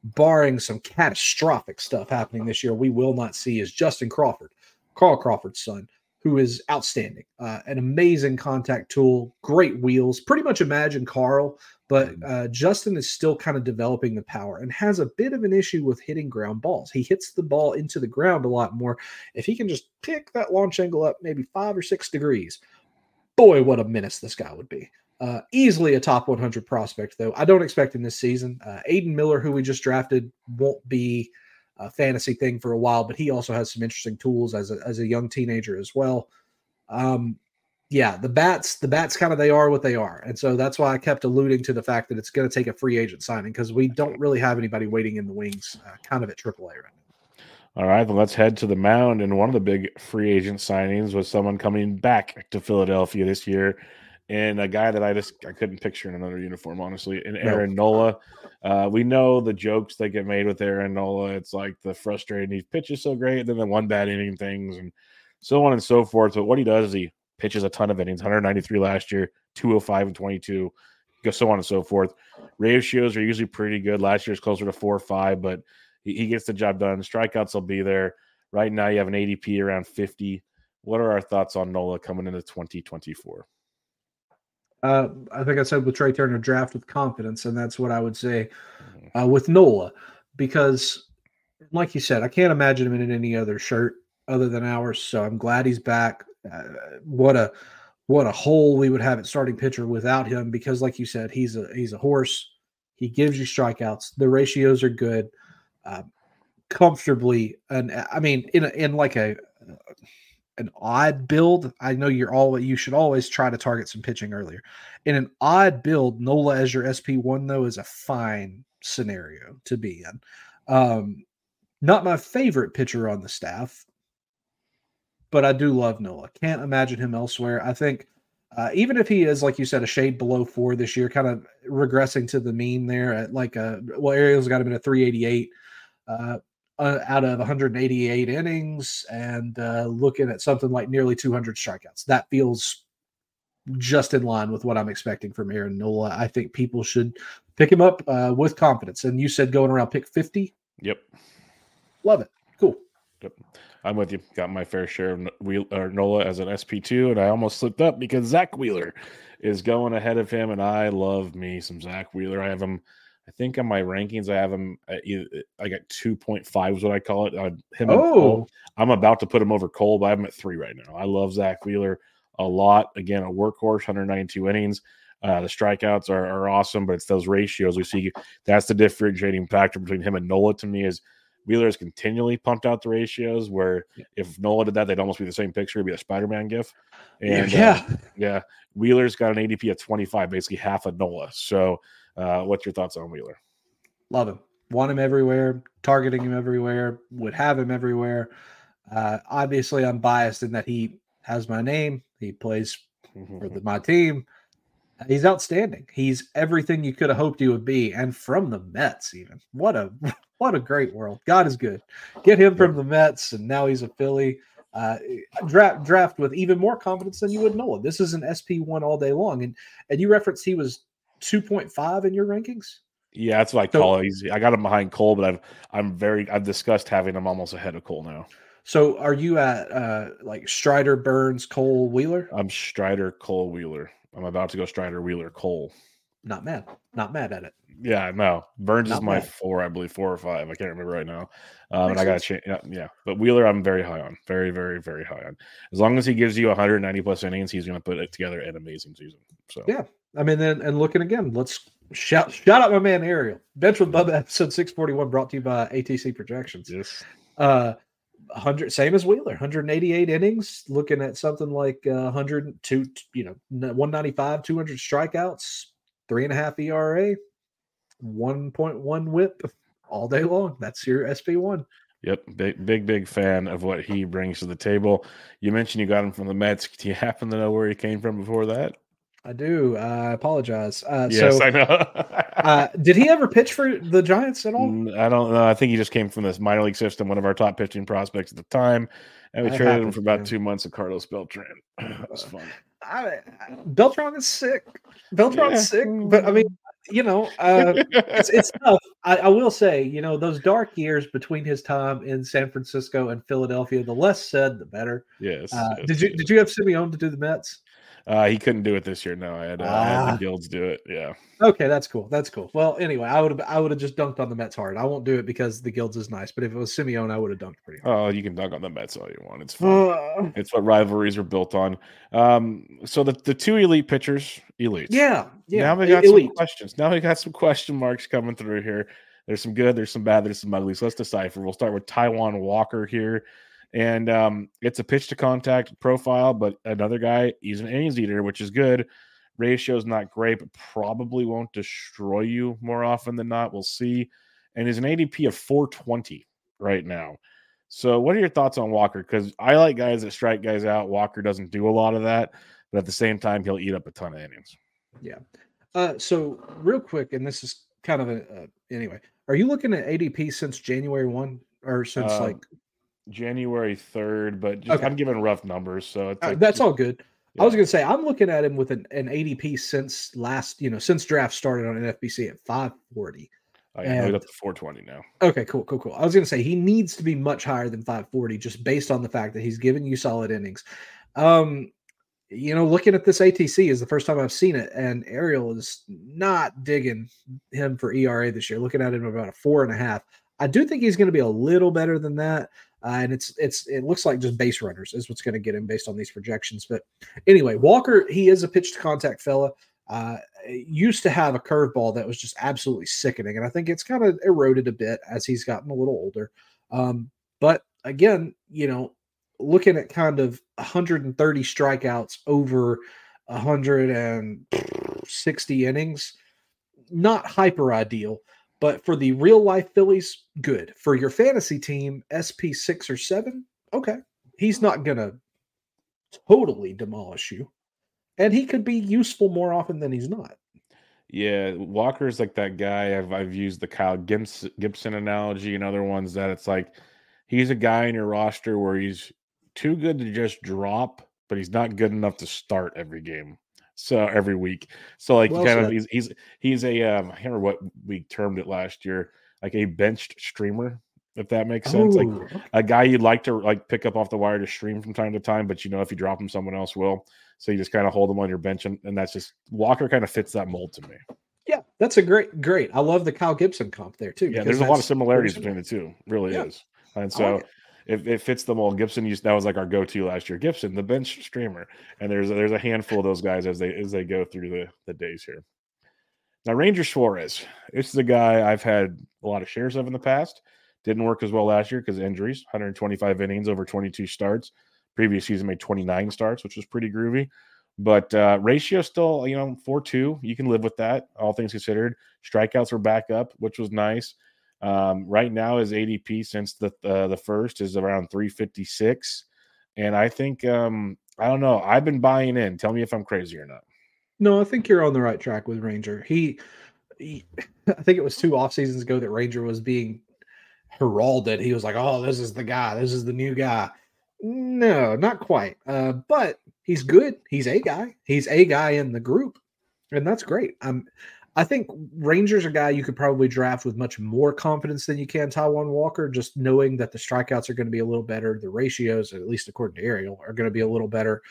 barring some catastrophic stuff happening this year, we will not see is Justin Crawford, Carl Crawford's son who is outstanding. Uh, an amazing contact tool, great wheels. Pretty much imagine Carl, but mm-hmm. uh, Justin is still kind of developing the power and has a bit of an issue with hitting ground balls. He hits the ball into the ground a lot more. If he can just pick that launch angle up maybe five or six degrees, boy, what a menace this guy would be. Uh, easily a top 100 prospect, though. I don't expect him this season. Uh, Aidan Miller, who we just drafted, won't be a fantasy thing for a while, but he also has some interesting tools as a, as a young teenager as well. Um, yeah, the bats, the bats kind of they are what they are, and so that's why I kept alluding to the fact that it's going to take a free agent signing because we don't really have anybody waiting in the wings, uh, kind of at AAA right now. All right, then let's head to the mound. And one of the big free agent signings was someone coming back to Philadelphia this year and a guy that I just I couldn't picture in another uniform, honestly. And Aaron no. Nola, uh, we know the jokes that get made with Aaron Nola. It's like the frustrating he pitches so great, then the one bad inning things, and so on and so forth. But what he does is he pitches a ton of innings, 193 last year, 205 and 22, so on and so forth. Ratios are usually pretty good. Last year's closer to four or five, but he, he gets the job done. Strikeouts will be there. Right now, you have an ADP around 50. What are our thoughts on Nola coming into 2024? Uh, I think I said with Trea Turner, draft with confidence, and that's what I would say mm-hmm. uh, with Nola, because, like you said, I can't imagine him in any other shirt other than ours. So I'm glad he's back. Uh, what a what a hole we would have at starting pitcher without him, because, like you said, he's a he's a horse. He gives you strikeouts. The ratios are good, uh, comfortably, and I mean, in a, in like a an odd build, I know you're all you should always try to target some pitching earlier. In an odd build, Nola as your SP one though is a fine scenario to be in. Um, not my favorite pitcher on the staff. but I do love Nola. Can't imagine him elsewhere. I think uh, even if he is, like you said, a shade below four this year, kind of regressing to the mean there at like a well, Ariel's got him in a 388 uh, uh, out of 188 innings and uh, looking at something like nearly 200 strikeouts. That feels just in line with what I'm expecting from Aaron Nola. I think people should pick him up uh, with confidence. And you said going around pick 50. Yep. Love it. Cool. Yep. I'm with you. Got my fair share of Wheel, Nola as an SP2, and I almost slipped up because Zack Wheeler is going ahead of him, and I love me some Zack Wheeler. I have him, I think on my rankings, I have him. Either, I got 2.5 is what I call it. Uh, him oh, I'm about to put him over Cole, but I'm at three right now. I love Zack Wheeler a lot. Again, a workhorse, 192 innings. Uh, the strikeouts are, are awesome, but it's those ratios we see. That's the differentiating factor between him and Nola to me is Wheeler has continually pumped out the ratios where if Nola did that, they'd almost be the same picture. It'd be a Spider Man gif. And yeah, uh, yeah, Wheeler's got an ADP of 25, basically half a Nola. So, uh, what's your thoughts on Wheeler? Love him. Want him everywhere, targeting him everywhere, would have him everywhere. Uh, obviously, I'm biased in that he has my name. He plays mm-hmm. for the, my team. He's outstanding. He's everything you could have hoped he would be, and from the Mets, even. What a what a great world. God is good. Get him from the Mets, and now he's a Philly. Uh, draft draft with even more confidence than you would know. This is an SP one all day long, and and you referenced he was two point five in your rankings. Yeah, that's what I call so, it. Easy. I got him behind Cole, but I've I'm very I've discussed having him almost ahead of Cole now. So are you at uh like Strider, Burnes, Cole, Wheeler? I'm Strider, Cole, Wheeler. I'm about to go Strider, Wheeler, Cole. Not mad. Not mad at it. Yeah, no. Burnes Not is my bad. four, I believe, four or five. I can't remember right now. Um, and I got change. Yeah, yeah, but Wheeler, I'm very high on. Very, very, very high on. As long as he gives you 190 plus innings, he's going to put it together an amazing season. So yeah, I mean, then and looking again, let's shout shout out my man Ariel. Bench with Bubba episode 641 brought to you by ATC Projections. Yes. Uh, 100 same as Wheeler 188 innings looking at something like uh, 102 you know 195 200 strikeouts three and a half ERA 1.1 whip all day long that's your SP1 Yep, big, big, big fan of what he brings to the table. You mentioned you got him from the Mets. Do you happen to know where he came from before that? I do. I apologize. Uh, yes, so, I know. uh, did he ever pitch for the Giants at all? Mm, I don't know. I think he just came from this minor league system, one of our top pitching prospects at the time. And we I traded him for about two months of Carlos Beltran. It was fun. I, Beltran is sick. Beltran's yeah. sick, but I mean, you know, uh, it's, it's tough. I, I, will say, you know, those dark years between his time in San Francisco and Philadelphia, the less said, the better. Yes. Uh, yes did you yes. did you have Simeone to do the Mets? Uh, he couldn't do it this year. No, I had, uh, ah. I had the ah. guilds do it. Yeah. Okay, that's cool. That's cool. Well, anyway, I would have I would have just dunked on the Mets hard. I won't do it because the guilds is nice. But if it was Simeone, I would have dunked pretty hard. Oh, you can dunk on the Mets all you want. It's fun. It's what rivalries are built on. Um, so the the two elite pitchers, elite. Yeah, yeah. Now we got elite. some questions. Now we got some question marks coming through here. There's some good. There's some bad. There's some ugly. So let's decipher. We'll start with Taijuan Walker here. And um, it's a pitch to contact profile, but another guy, he's an innings eater, which is good. Ratio is not great, but probably won't destroy you more often than not. We'll see. And he's an ADP of 420 right now. So, what are your thoughts on Walker? Because I like guys that strike guys out. Walker doesn't do a lot of that, but at the same time, he'll eat up a ton of innings. Yeah. Uh, so, real quick, and this is kind of a uh, anyway. Are you looking at ADP since January one or since uh, like January 3rd, but just, okay. I'm giving rough numbers. So like, uh, that's all good. Yeah. I was going to say, I'm looking at him with an, an ADP since last, you know, since draft started on NFBC at 540. I and, up to 420 now. Okay, cool, cool, cool. I was going to say he needs to be much higher than 540 just based on the fact that he's giving you solid innings. Um, you know, looking at this ATC is the first time I've seen it, and Ariel is not digging him for ERA this year. Looking at him about a four and a half. I do think he's going to be a little better than that. Uh, and it's it's it looks like just base runners is what's going to get him based on these projections. But anyway, Walker he is a pitch to contact fella. Uh, used to have a curveball that was just absolutely sickening, and I think it's kind of eroded a bit as he's gotten a little older. Um, but again, you know, looking at kind of 130 strikeouts over 160 innings, not hyper ideal. But for the real life Phillies, good. For your fantasy team, SP six or seven, okay, he's not gonna totally demolish you, and he could be useful more often than he's not. Yeah, Walker's like that guy. I've I've used the Kyle Gibson, Gibson analogy and other ones that it's like he's a guy in your roster where he's too good to just drop, but he's not good enough to start every game. So every week. So like well kind said. of he's he's he's a um I can't remember what we termed it last year, like a benched streamer, if that makes sense. Like a guy you'd like to like pick up off the wire to stream from time to time, but you know if you drop him, someone else will. So you just kind of hold them on your bench, and, and that's just Walker kind of fits that mold to me. Yeah, that's a great, great. I love the Kyle Gibson comp there too. Yeah, there's a lot of similarities between the two. Really yeah. is. And so like it. it fits the mold. Gibson used that was like our go-to last year. Gibson, the bench streamer, and there's there's a handful of those guys as they as they go through the the days here. Now Ranger Suarez, is a guy I've had a lot of shares of in the past. Didn't work as well last year because injuries. 125 innings over 22 starts. Previous season made 29 starts, which was pretty groovy. But uh, ratio still, you know, 4 2. You can live with that, all things considered. Strikeouts were back up, which was nice. Um, right now, his ADP since the uh, the first is around 356. And I think, um, I don't know, I've been buying in. Tell me if I'm crazy or not. No, I think you're on the right track with Ranger. He, he I think it was two off seasons ago that Ranger was being heralded. He was like, oh, this is the guy, this is the new guy. No, not quite. Uh, but he's good. He's a guy. He's a guy in the group, and that's great. Um, I think Rangers a guy you could probably draft with much more confidence than you can Taijuan Walker, just knowing that the strikeouts are going to be a little better, the ratios, at least according to Ariel, are going to be a little better.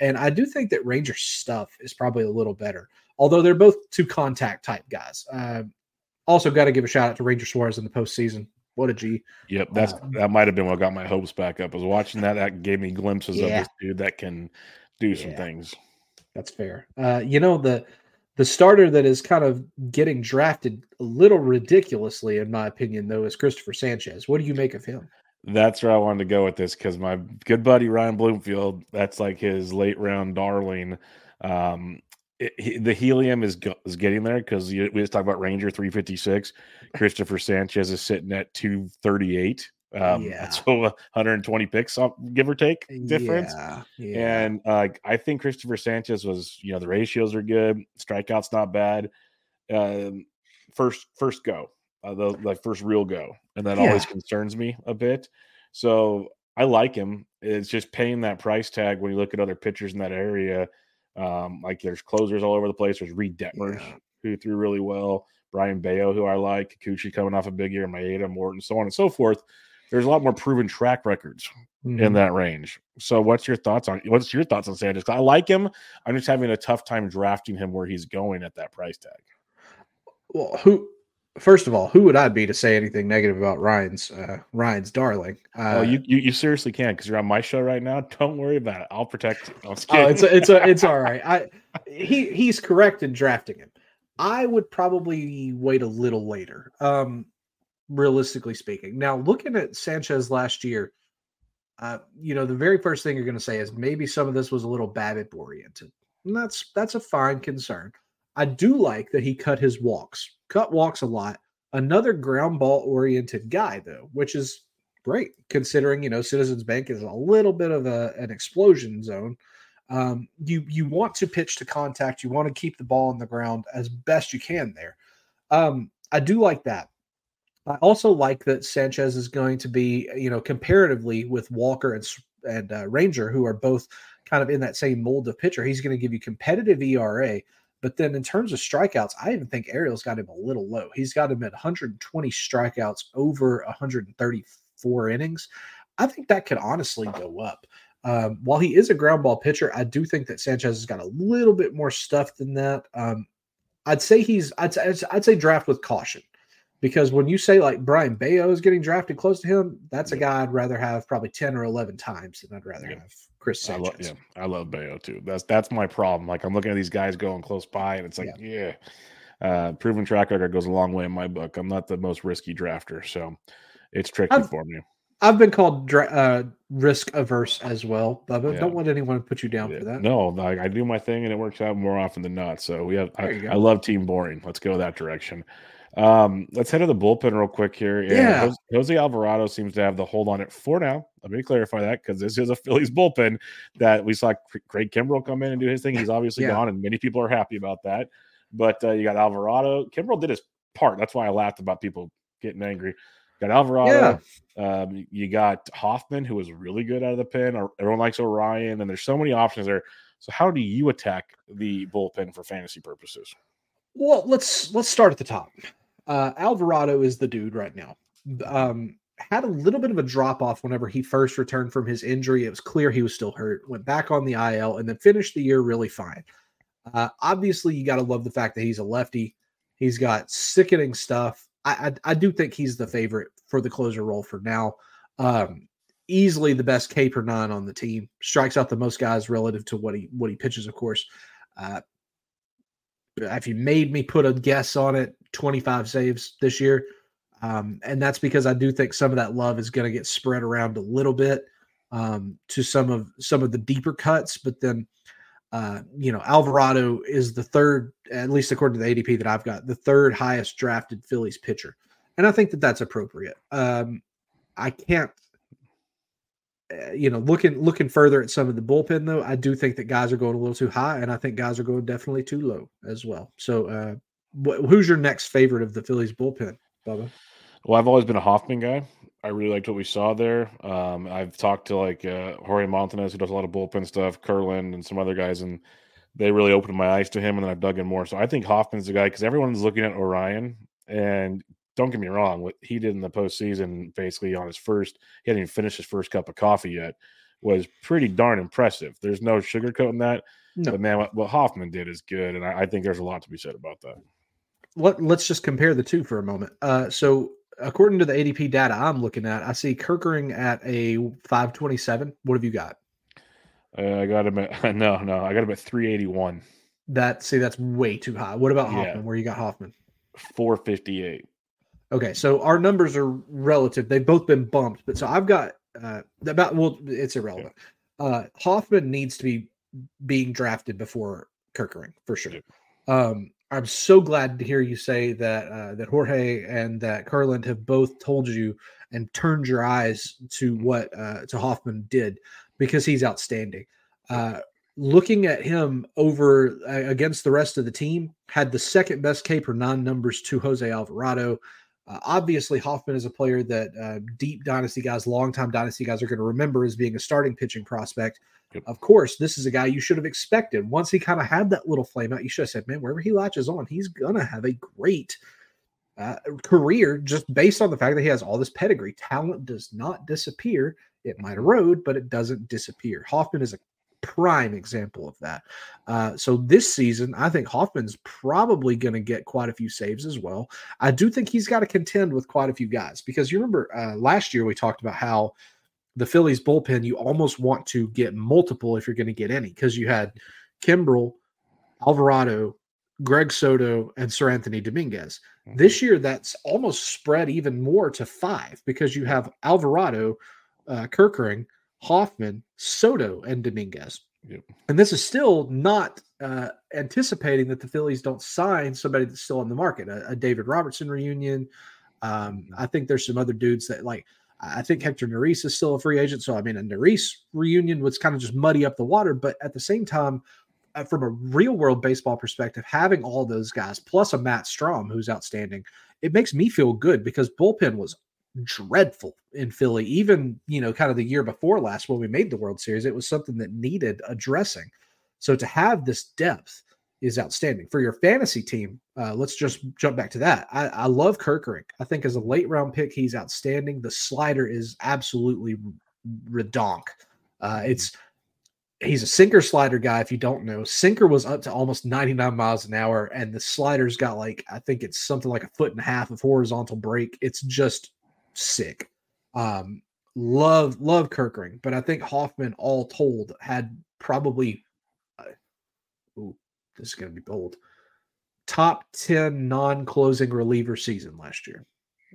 And I do think that Ranger stuff is probably a little better, although they're both two contact type guys. Uh, also, got to give a shout out to Ranger Suarez in the postseason. What a G. Yep, that's um, that might have been what got my hopes back up. I was watching that. That gave me glimpses yeah. of this dude that can do some yeah. things. That's fair. Uh, you know the the starter that is kind of getting drafted a little ridiculously, in my opinion, though, is Cristopher Sanchez. What do you make of him? That's where I wanted to go with this because my good buddy Ryan Bloomfield, that's like his late round darling. Um, it, the helium is is getting there because we just talked about Ranger 356. Cristopher Sanchez is sitting at 238. Um, yeah. So 120 picks, give or take, difference. Yeah. yeah. And uh, I think Cristopher Sanchez was, you know, the ratios are good, strikeouts not bad. Um, first, first go, uh, the like first real go, and that always concerns me a bit. So I like him. It's just paying that price tag when you look at other pitchers in that area um, like there's closers all over the place. There's Reid Detmers who threw really well. Brayan Bello, who I like. Kikuchi coming off a big year. Maeda, Morton, so on and so forth. There's a lot more proven track records mm-hmm. in that range. So, what's your thoughts on what's your thoughts on Sanders? I like him. I'm just having a tough time drafting him where he's going at that price tag. Well, who first of all, who would I be to say anything negative about Ryan's uh, Ryan's darling? Uh, oh, you, you, you seriously can because you're on my show right now. Don't worry about it. I'll protect you. oh, it's a, it's a, it's all right. I he he's correct in drafting him. I would probably wait a little later. Um, realistically speaking, now looking at Sanchez last year, uh, you know, the very first thing you're going to say is maybe some of this was a little BABIP oriented. And that's that's a fine concern. I do like that he cut his walks cut walks a lot. Another ground ball oriented guy, though, which is great considering you know Citizens Bank is a little bit of a, an explosion zone. Um, you you want to pitch to contact, you want to keep the ball on the ground as best you can there. Um, I do like that. I also like that Sanchez is going to be, you know, comparatively with Walker and and uh, Ranger, who are both kind of in that same mold of pitcher. He's going to give you competitive ERA, but then in terms of strikeouts, I even think Ariel's got him a little low. He's got him at 120 strikeouts over 134 innings. I think that could honestly go up. Um, while he is a ground ball pitcher, I do think that Sanchez has got a little bit more stuff than that. Um, I'd say he's I'd, I'd say draft with caution because when you say like Brayan Bello is getting drafted close to him, that's a guy I'd rather have probably 10 or 11 times than I'd rather yeah. have Chris Sanchez. I love, yeah, I love Bello too. That's that's my problem. Like I'm looking at these guys going close by, and it's like, yeah, yeah. Uh, proven track record goes a long way in my book. I'm not the most risky drafter, so it's tricky I've, for me. I've been called dra- uh, risk averse as well, but yeah. don't let anyone to put you down yeah. for that. No, I, I, do my thing, and it works out more often than not. So we have. I, I, love team boring. Let's go that direction. Um, let's head to the bullpen real quick here. Yeah. Jose, Jose Alvarado seems to have the hold on it for now. Let me clarify that because this is a Phillies bullpen that we saw Craig Kimbrel come in and do his thing. He's obviously yeah. gone, and many people are happy about that. But uh, you got Alvarado. Kimbrel did his part. That's why I laughed about people getting angry. Got Alvarado. Yeah. Um, you got Hoffman, who was really good out of the pen. Everyone likes Orion, and there's so many options there. So, how do you attack the bullpen for fantasy purposes? Well, let's let's start at the top. Uh, Alvarado is the dude right now. Um, had a little bit of a drop off whenever he first returned from his injury. It was clear he was still hurt. Went back on the IL and then finished the year really fine. Uh, obviously, you got to love the fact that he's a lefty. He's got sickening stuff. I, I, I do think he's the favorite for the closer role for now. Um, easily the best K per nine on the team. Strikes out the most guys relative to what he what he pitches, of course. Uh, if you made me put a guess on it, 25 saves this year. Um, and that's because I do think some of that love is going to get spread around a little bit um, to some of some of the deeper cuts. But then uh, you know, Alvarado is the third, at least according to the ADP that I've got, the third highest drafted Phillies pitcher, and I think that that's appropriate. Um, I can't, uh, you know, looking looking further at some of the bullpen though, I do think that guys are going a little too high, and I think guys are going definitely too low as well. So, uh, wh- who's your next favorite of the Phillies bullpen, Bubba? Well, I've always been a Hoffman guy. I really liked what we saw there. Um, I've talked to like uh, Jorge Montanez, who does a lot of bullpen stuff, Kurland, and some other guys, and they really opened my eyes to him. And then I've dug in more. So I think Hoffman's the guy because everyone's looking at Orion. And don't get me wrong, what he did in the postseason, basically on his first, he hadn't even finished his first cup of coffee yet, was pretty darn impressive. There's no sugarcoating that. No. But man, what, what, Hoffman did is good. And I, I, think there's a lot to be said about that. Let, let's just compare the two for a moment. Uh, so according to the ADP data I'm looking at, I see Kerkering at a 527. What have you got? Uh, I got him at no, no, I got him at 381. That see, that's way too high. What about Hoffman? Yeah. Where you got Hoffman? 458. Okay, so our numbers are relative. They've both been bumped, but so I've got uh about well, it's irrelevant. Uh Hoffman needs to be being drafted before Kerkering for sure. Um I'm so glad to hear you say that uh, that Jorge and that Kurland have both told you and turned your eyes to what uh, to Hoffman did because he's outstanding. Uh, looking at him over uh, against the rest of the team, had the second best K per nine numbers to Jose Alvarado. Uh, obviously, Hoffman is a player that uh, deep dynasty guys, longtime dynasty guys are going to remember as being a starting pitching prospect. Yep. Of course, this is a guy you should have expected. Once he kind of had that little flame out, you should have said, man, wherever he latches on, he's going to have a great uh, career just based on the fact that he has all this pedigree. Talent does not disappear. It might erode, but it doesn't disappear. Hoffman is a prime example of that. Uh, so this season, I think Hoffman's probably going to get quite a few saves as well. I do think he's got to contend with quite a few guys because you remember uh, last year we talked about how the Phillies bullpen you almost want to get multiple if you're going to get any because you had Kimbrel, Alvarado, Greg Soto, and Seranthony Dominguez. Mm-hmm. This year, that's almost spread even more to five because you have Alvarado, uh, Kerkering, Hoffman, Soto, and Dominguez. Yep. And this is still not uh, anticipating that the Phillies don't sign somebody that's still on the market, a, a David Robertson reunion. Um, mm-hmm. I think there's some other dudes that like. I think Hector Neris is still a free agent, so I mean, a Neris reunion would kind of just muddy up the water. But at the same time, uh, from a real world baseball perspective, having all those guys plus a Matt Strahm who's outstanding, it makes me feel good because bullpen was dreadful in Philly. Even, you know, kind of the year before last when we made the World Series, it was something that needed addressing. So to have this depth is outstanding for your fantasy team. Uh, let's just jump back to that. I, I love Kerkering. I think as a late round pick, he's outstanding. The slider is absolutely redonk. Uh, it's he's a sinker slider guy. If you don't know, sinker was up to almost 99 miles an hour, and the slider's got like I think it's something like a foot and a half of horizontal break. It's just sick. Um, love love Kerkering, but I think Hoffman, all told, had probably. Uh, ooh, this is going to be bold. Top ten non-closing reliever season last year.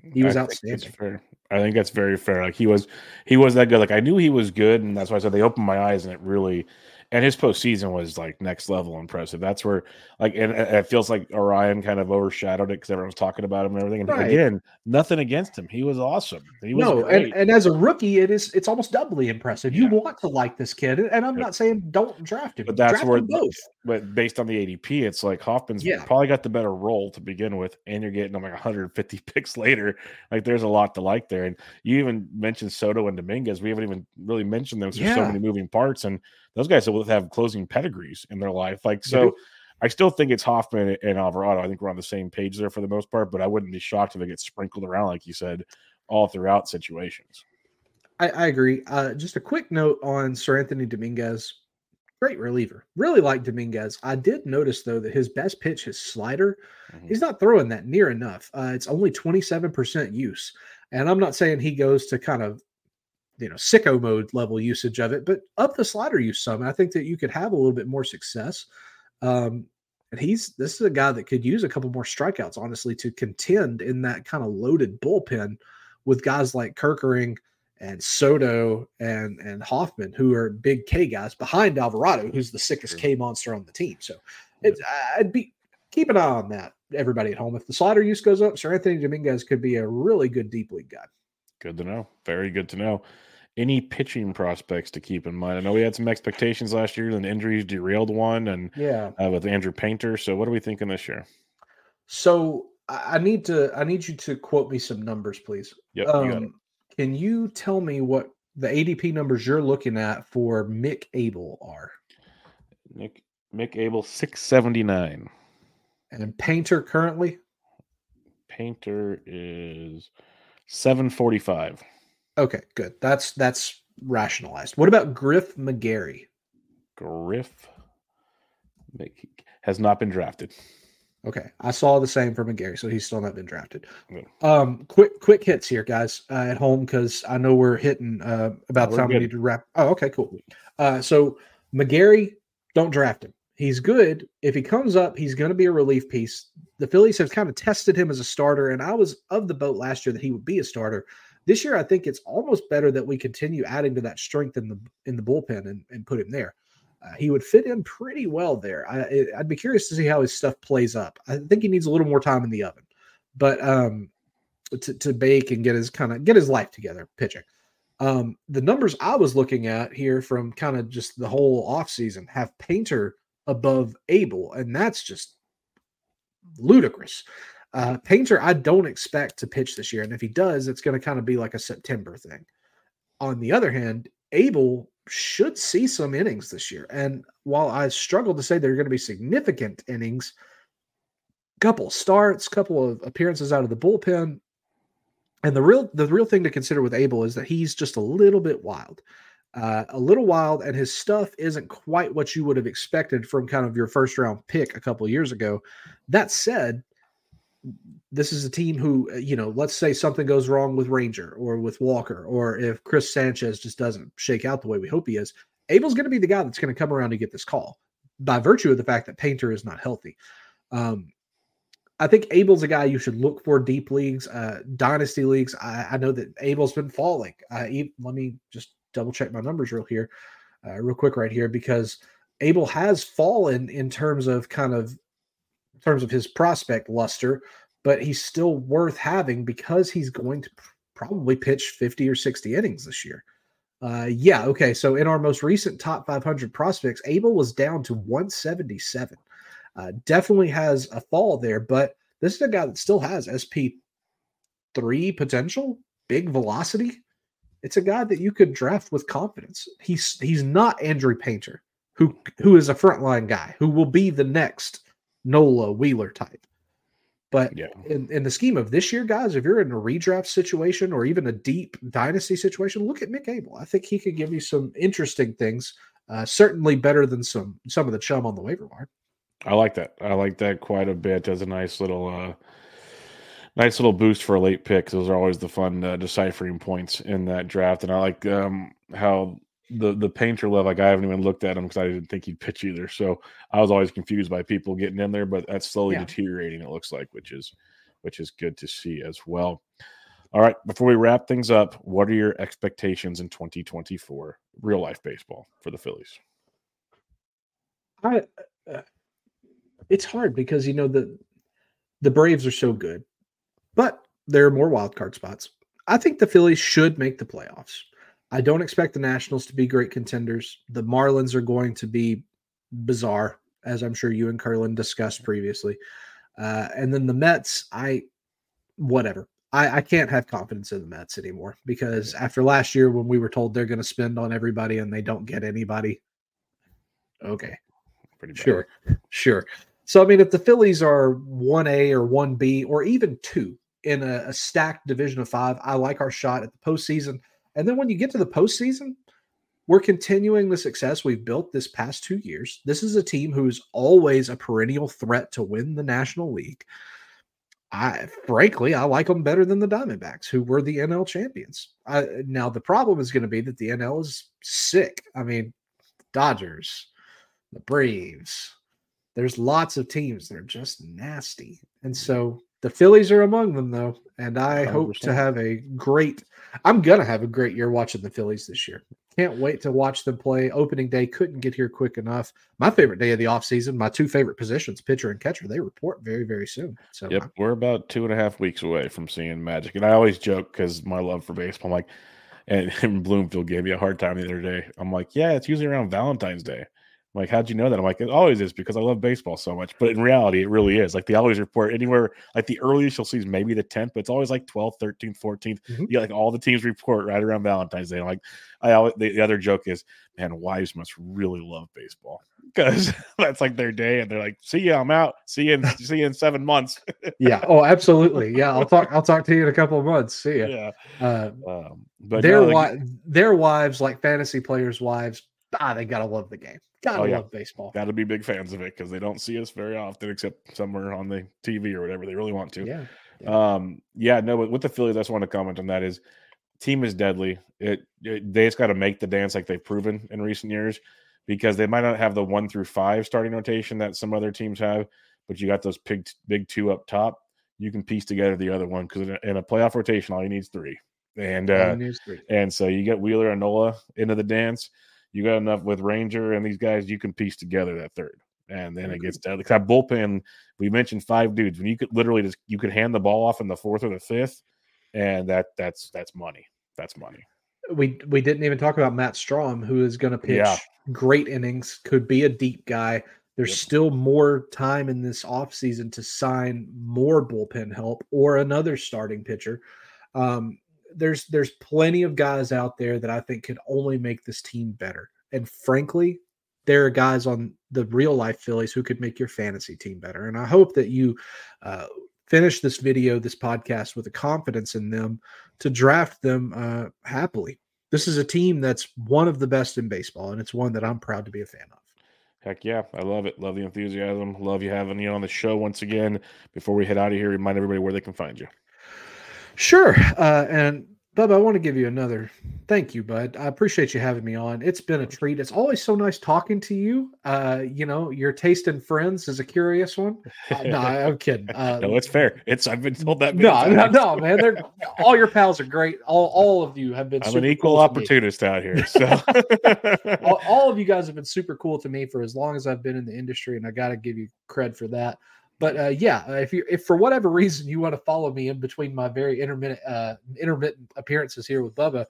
Hmm. He was I outstanding. fair. I think that's very fair. Like he was, he was that good. Like I knew he was good, and that's why I said they opened my eyes, and it really, and his postseason was like next level impressive. That's where like and it feels like Orion kind of overshadowed it because everyone's talking about him and everything. And right. again, nothing against him. He was awesome. He was no, and, and as a rookie, it is it's almost doubly impressive. You yeah. want to like this kid, and I'm not saying don't draft him, but that's draft where both. But based on the ADP, it's like Hoffman's yeah. probably got the better role to begin with, and you're getting him like 150 picks later. Like there's a lot to like there. And you even mentioned Soto and Dominguez. We haven't even really mentioned them. So yeah. there's so many moving parts, and those guys will have closing pedigrees in their life. Like so. I still think it's Hoffman and Alvarado. I think we're on the same page there for the most part, but I wouldn't be shocked if it gets sprinkled around, like you said, all throughout situations. I, I agree. Uh, just a quick note on Seranthony Dominguez. Great reliever. Really like Dominguez. I did notice though that his best pitch, his slider, mm-hmm. he's not throwing that near enough. Uh, it's only 27% use. And I'm not saying he goes to kind of you know sicko mode level usage of it, but up the slider use some. I think that you could have a little bit more success. Um, and he's this is a guy that could use a couple more strikeouts, honestly, to contend in that kind of loaded bullpen with guys like Kerkering and Soto and and Hoffman, who are big K guys behind Alvarado, who's the sickest K monster on the team. So it's I'd be keep an eye on that, everybody at home. If the slider use goes up, Seranthony Dominguez could be a really good deep league guy. Good to know. Very good to know. Any pitching prospects to keep in mind? I know we had some expectations last year, and injuries derailed one, and yeah, uh, with Andrew Painter. So, what are we thinking this year? So, I need to I need you to quote me some numbers, please. Yep, um, can you tell me what the ADP numbers you're looking at for Mick Abel are? Mick Mick Abel six seventy nine, and Painter currently. Painter is seven forty five. Okay, good. That's that's rationalized. What about Griff McGarry? Griff has not been drafted. Okay, I saw the same for McGarry, so he's still not been drafted. Um, quick, quick hits here, guys, uh, at home because I know we're hitting uh, about time we need to wrap. Oh, okay, cool. Uh, so McGarry, don't draft him. He's good. If he comes up, he's going to be a relief piece. The Phillies have kind of tested him as a starter, and I was of the boat last year that he would be a starter. This year, I think it's almost better that we continue adding to that strength in the in the bullpen and, and put him there uh, he would fit in pretty well there. I, would be curious to see how his stuff plays up. I think he needs a little more time in the oven, but um, to, to bake and get his kind of get his life together pitching. Um, the numbers I was looking at here from kind of just the whole offseason have Painter above Abel, and that's just ludicrous. Uh, Painter, I don't expect to pitch this year, and if he does, it's going to kind of be like a September thing. On the other hand, Abel should see some innings this year. And while I struggle to say they're going to be significant innings, couple starts, couple of appearances out of the bullpen, and the real the real thing to consider with Abel is that he's just a little bit wild. Uh, a little wild, and his stuff isn't quite what you would have expected from kind of your first round pick a couple years ago. That said, this is a team who, uh, you know, let's say something goes wrong with Ranger or with Walker, or if Chris Sanchez just doesn't shake out the way we hope he is, Abel's going to be the guy that's going to come around to get this call by virtue of the fact that Painter is not healthy. Um, I think Abel's a guy you should look for deep leagues, uh, dynasty leagues. I, I know that Abel's been falling. Let me just double check my numbers real here, uh, real quick right here, because Abel has fallen in terms of kind of in terms of his prospect luster, but he's still worth having because he's going to probably pitch 50 or 60 innings this year. Uh, yeah, okay. So in our most recent top 500 prospects, Abel was down to 177. Uh, definitely has a fall there, but this is a guy that still has SP3 potential, big velocity. It's a guy that you could draft with confidence. He's he's not Andrew Painter, who who is a frontline guy who will be the next Nola Wheeler type. But yeah. in, in the scheme of this year, guys, if you're in a redraft situation or even a deep dynasty situation, look at Mick Abel. I think he could give you some interesting things. Uh, certainly better than some some of the chum on the waiver wire. I like that. I like that quite a bit as a nice little uh, nice little boost for a late pick. Those are always the fun uh, deciphering points in that draft, and I like um, how the the painter love like I haven't even looked at him because I didn't think he'd pitch either. So I was always confused by people getting in there, but that's slowly yeah. deteriorating. It looks like, which is which is good to see as well. All right, before we wrap things up, what are your expectations in 2024 real life baseball for the Phillies? I uh, it's hard because you know the the Braves are so good, but there are more wild card spots. I think the Phillies should make the playoffs. I don't expect the Nationals to be great contenders. The Marlins are going to be bizarre, as I'm sure you and Curlin discussed previously. Uh, and then the Mets, I whatever. I, I can't have confidence in the Mets anymore because after last year when we were told they're going to spend on everybody and they don't get anybody, okay, pretty bad. sure, sure. So I mean, if the Phillies are one A or one B or even two in a, a stacked division of five, I like our shot at the postseason. And then when you get to the postseason, we're continuing the success we've built this past two years. This is a team who's always a perennial threat to win the National League. I frankly, I like them better than the Diamondbacks, who were the NL champions. I, now the problem is going to be that the NL is sick. I mean, Dodgers, the Braves. There's lots of teams that are just nasty, and so the Phillies are among them, though. And I 100%. hope to have a great. I'm gonna have a great year watching the Phillies this year. Can't wait to watch them play. Opening day couldn't get here quick enough. My favorite day of the offseason, my two favorite positions, pitcher and catcher, they report very, very soon. So Yep, we're about two and a half weeks away from seeing magic. And I always joke because my love for baseball, I'm like, and Bloomfield gave me a hard time the other day. I'm like, yeah, it's usually around Valentine's Day. I'm like, how'd you know that? I'm like, it always is because I love baseball so much. But in reality, it really is. Like they always report anywhere, like the earliest you'll see is maybe the 10th, but it's always like 12th, 13th, 14th. Mm-hmm. Yeah, like all the teams report right around Valentine's Day. I'm like, I always, the, the other joke is, man, wives must really love baseball because that's like their day, and they're like, "See you, I'm out. See you, in, see you in seven months." yeah. Oh, absolutely. Yeah, I'll talk. I'll talk to you in a couple of months. See you. Yeah. Uh, um, but their no, like, their wives, like fantasy players' wives, ah, they gotta love the game. Gotta oh, yeah. love baseball. Gotta be big fans of it because they don't see us very often, except somewhere on the TV or whatever they really want to. Yeah. yeah. Um. Yeah. No. But with the Phillies, I just want to comment on that. Is team is deadly. It, it they just got to make the dance like they've proven in recent years because they might not have the one through five starting rotation that some other teams have, but you got those big big two up top. You can piece together the other one because in, in, a playoff rotation, all you need is three. And uh, three. and so you get Wheeler and Nola into the dance you got enough with Ranger and these guys, you can piece together that third. And then it gets down. That bullpen, we mentioned five dudes. When you could literally just you could hand the ball off in the fourth or the fifth, and that that's that's money. That's money. We we didn't even talk about Matt Strahm, who is going to pitch yeah. great innings, could be a deep guy. There's yep. still more time in this offseason to sign more bullpen help or another starting pitcher. Um, there's there's plenty of guys out there that I think could only make this team better. And frankly, there are guys on the real life Phillies who could make your fantasy team better. And I hope that you uh, finish this video, this podcast with a confidence in them to draft them uh, happily. This is a team that's one of the best in baseball, and it's one that I'm proud to be a fan of. Heck yeah, I love it. Love the enthusiasm. Love you having you on the show once again. Before we head out of here, remind everybody where they can find you. Sure. Uh, and Bub, I want to give you another thank you, bud. I appreciate you having me on. It's been a treat. It's always so nice talking to you. Uh, you know, your taste in friends is a curious one. Uh, no, I'm kidding. Uh, no, it's fair. It's I've been told that. No, no, no, man. They're all your pals are great. All, all of you have been. I'm an equal cool opportunist out here. So all, all, of you guys have been super cool to me for as long as I've been in the industry, and I got to give you cred for that. But uh, yeah, uh, if you if for whatever reason you want to follow me in between my very intermittent uh, intermittent appearances here with Bubba,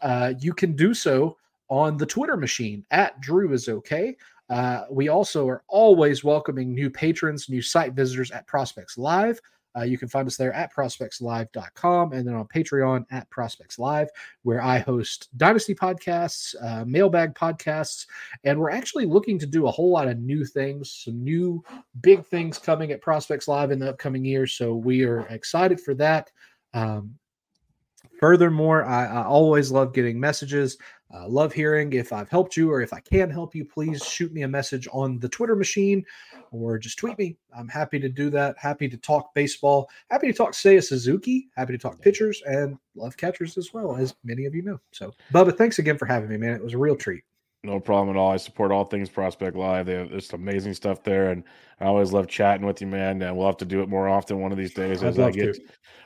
uh, you can do so on the Twitter machine at Drew is okay. Uh, we also are always welcoming new patrons, new site visitors at Prospects Live. Uh, you can find us there at prospectslive.com and then on Patreon at Prospects Live, where I host Dynasty podcasts, uh, mailbag podcasts, and we're actually looking to do a whole lot of new things, some new big things coming at Prospects Live in the upcoming year. So we are excited for that. Um, furthermore, I, I always love getting messages. Uh, love hearing if I've helped you or if I can help you. Please shoot me a message on the Twitter machine or just tweet me. I'm happy to do that. Happy to talk baseball. Happy to talk Seiya Suzuki. Happy to talk pitchers and love catchers as well, as many of you know. So, Bubba, thanks again for having me, man. It was a real treat. No problem at all. I support all things Prospect Live. They have just amazing stuff there, and I always love chatting with you, man. And we'll have to do it more often one of these days I'd as I get to.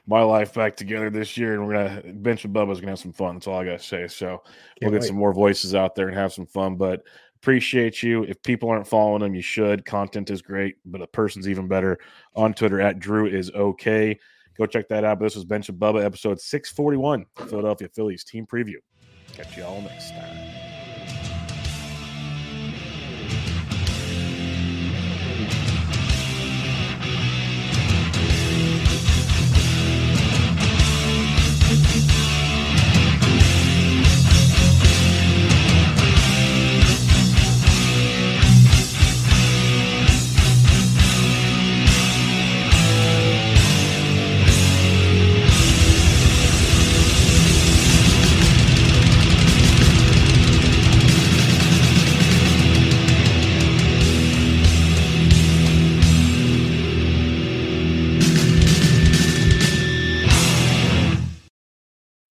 my life back together this year. And we're gonna bench with Bubba's gonna have some fun. That's all I gotta say. So Can't we'll get wait. some more voices out there and have some fun. But Appreciate you. If people aren't following him, you should. Content is great, but a person's even better on Twitter at Drew is okay. Go check that out. But this was Bench of Bubba, episode 641, Philadelphia Phillies team preview. Catch you all next time.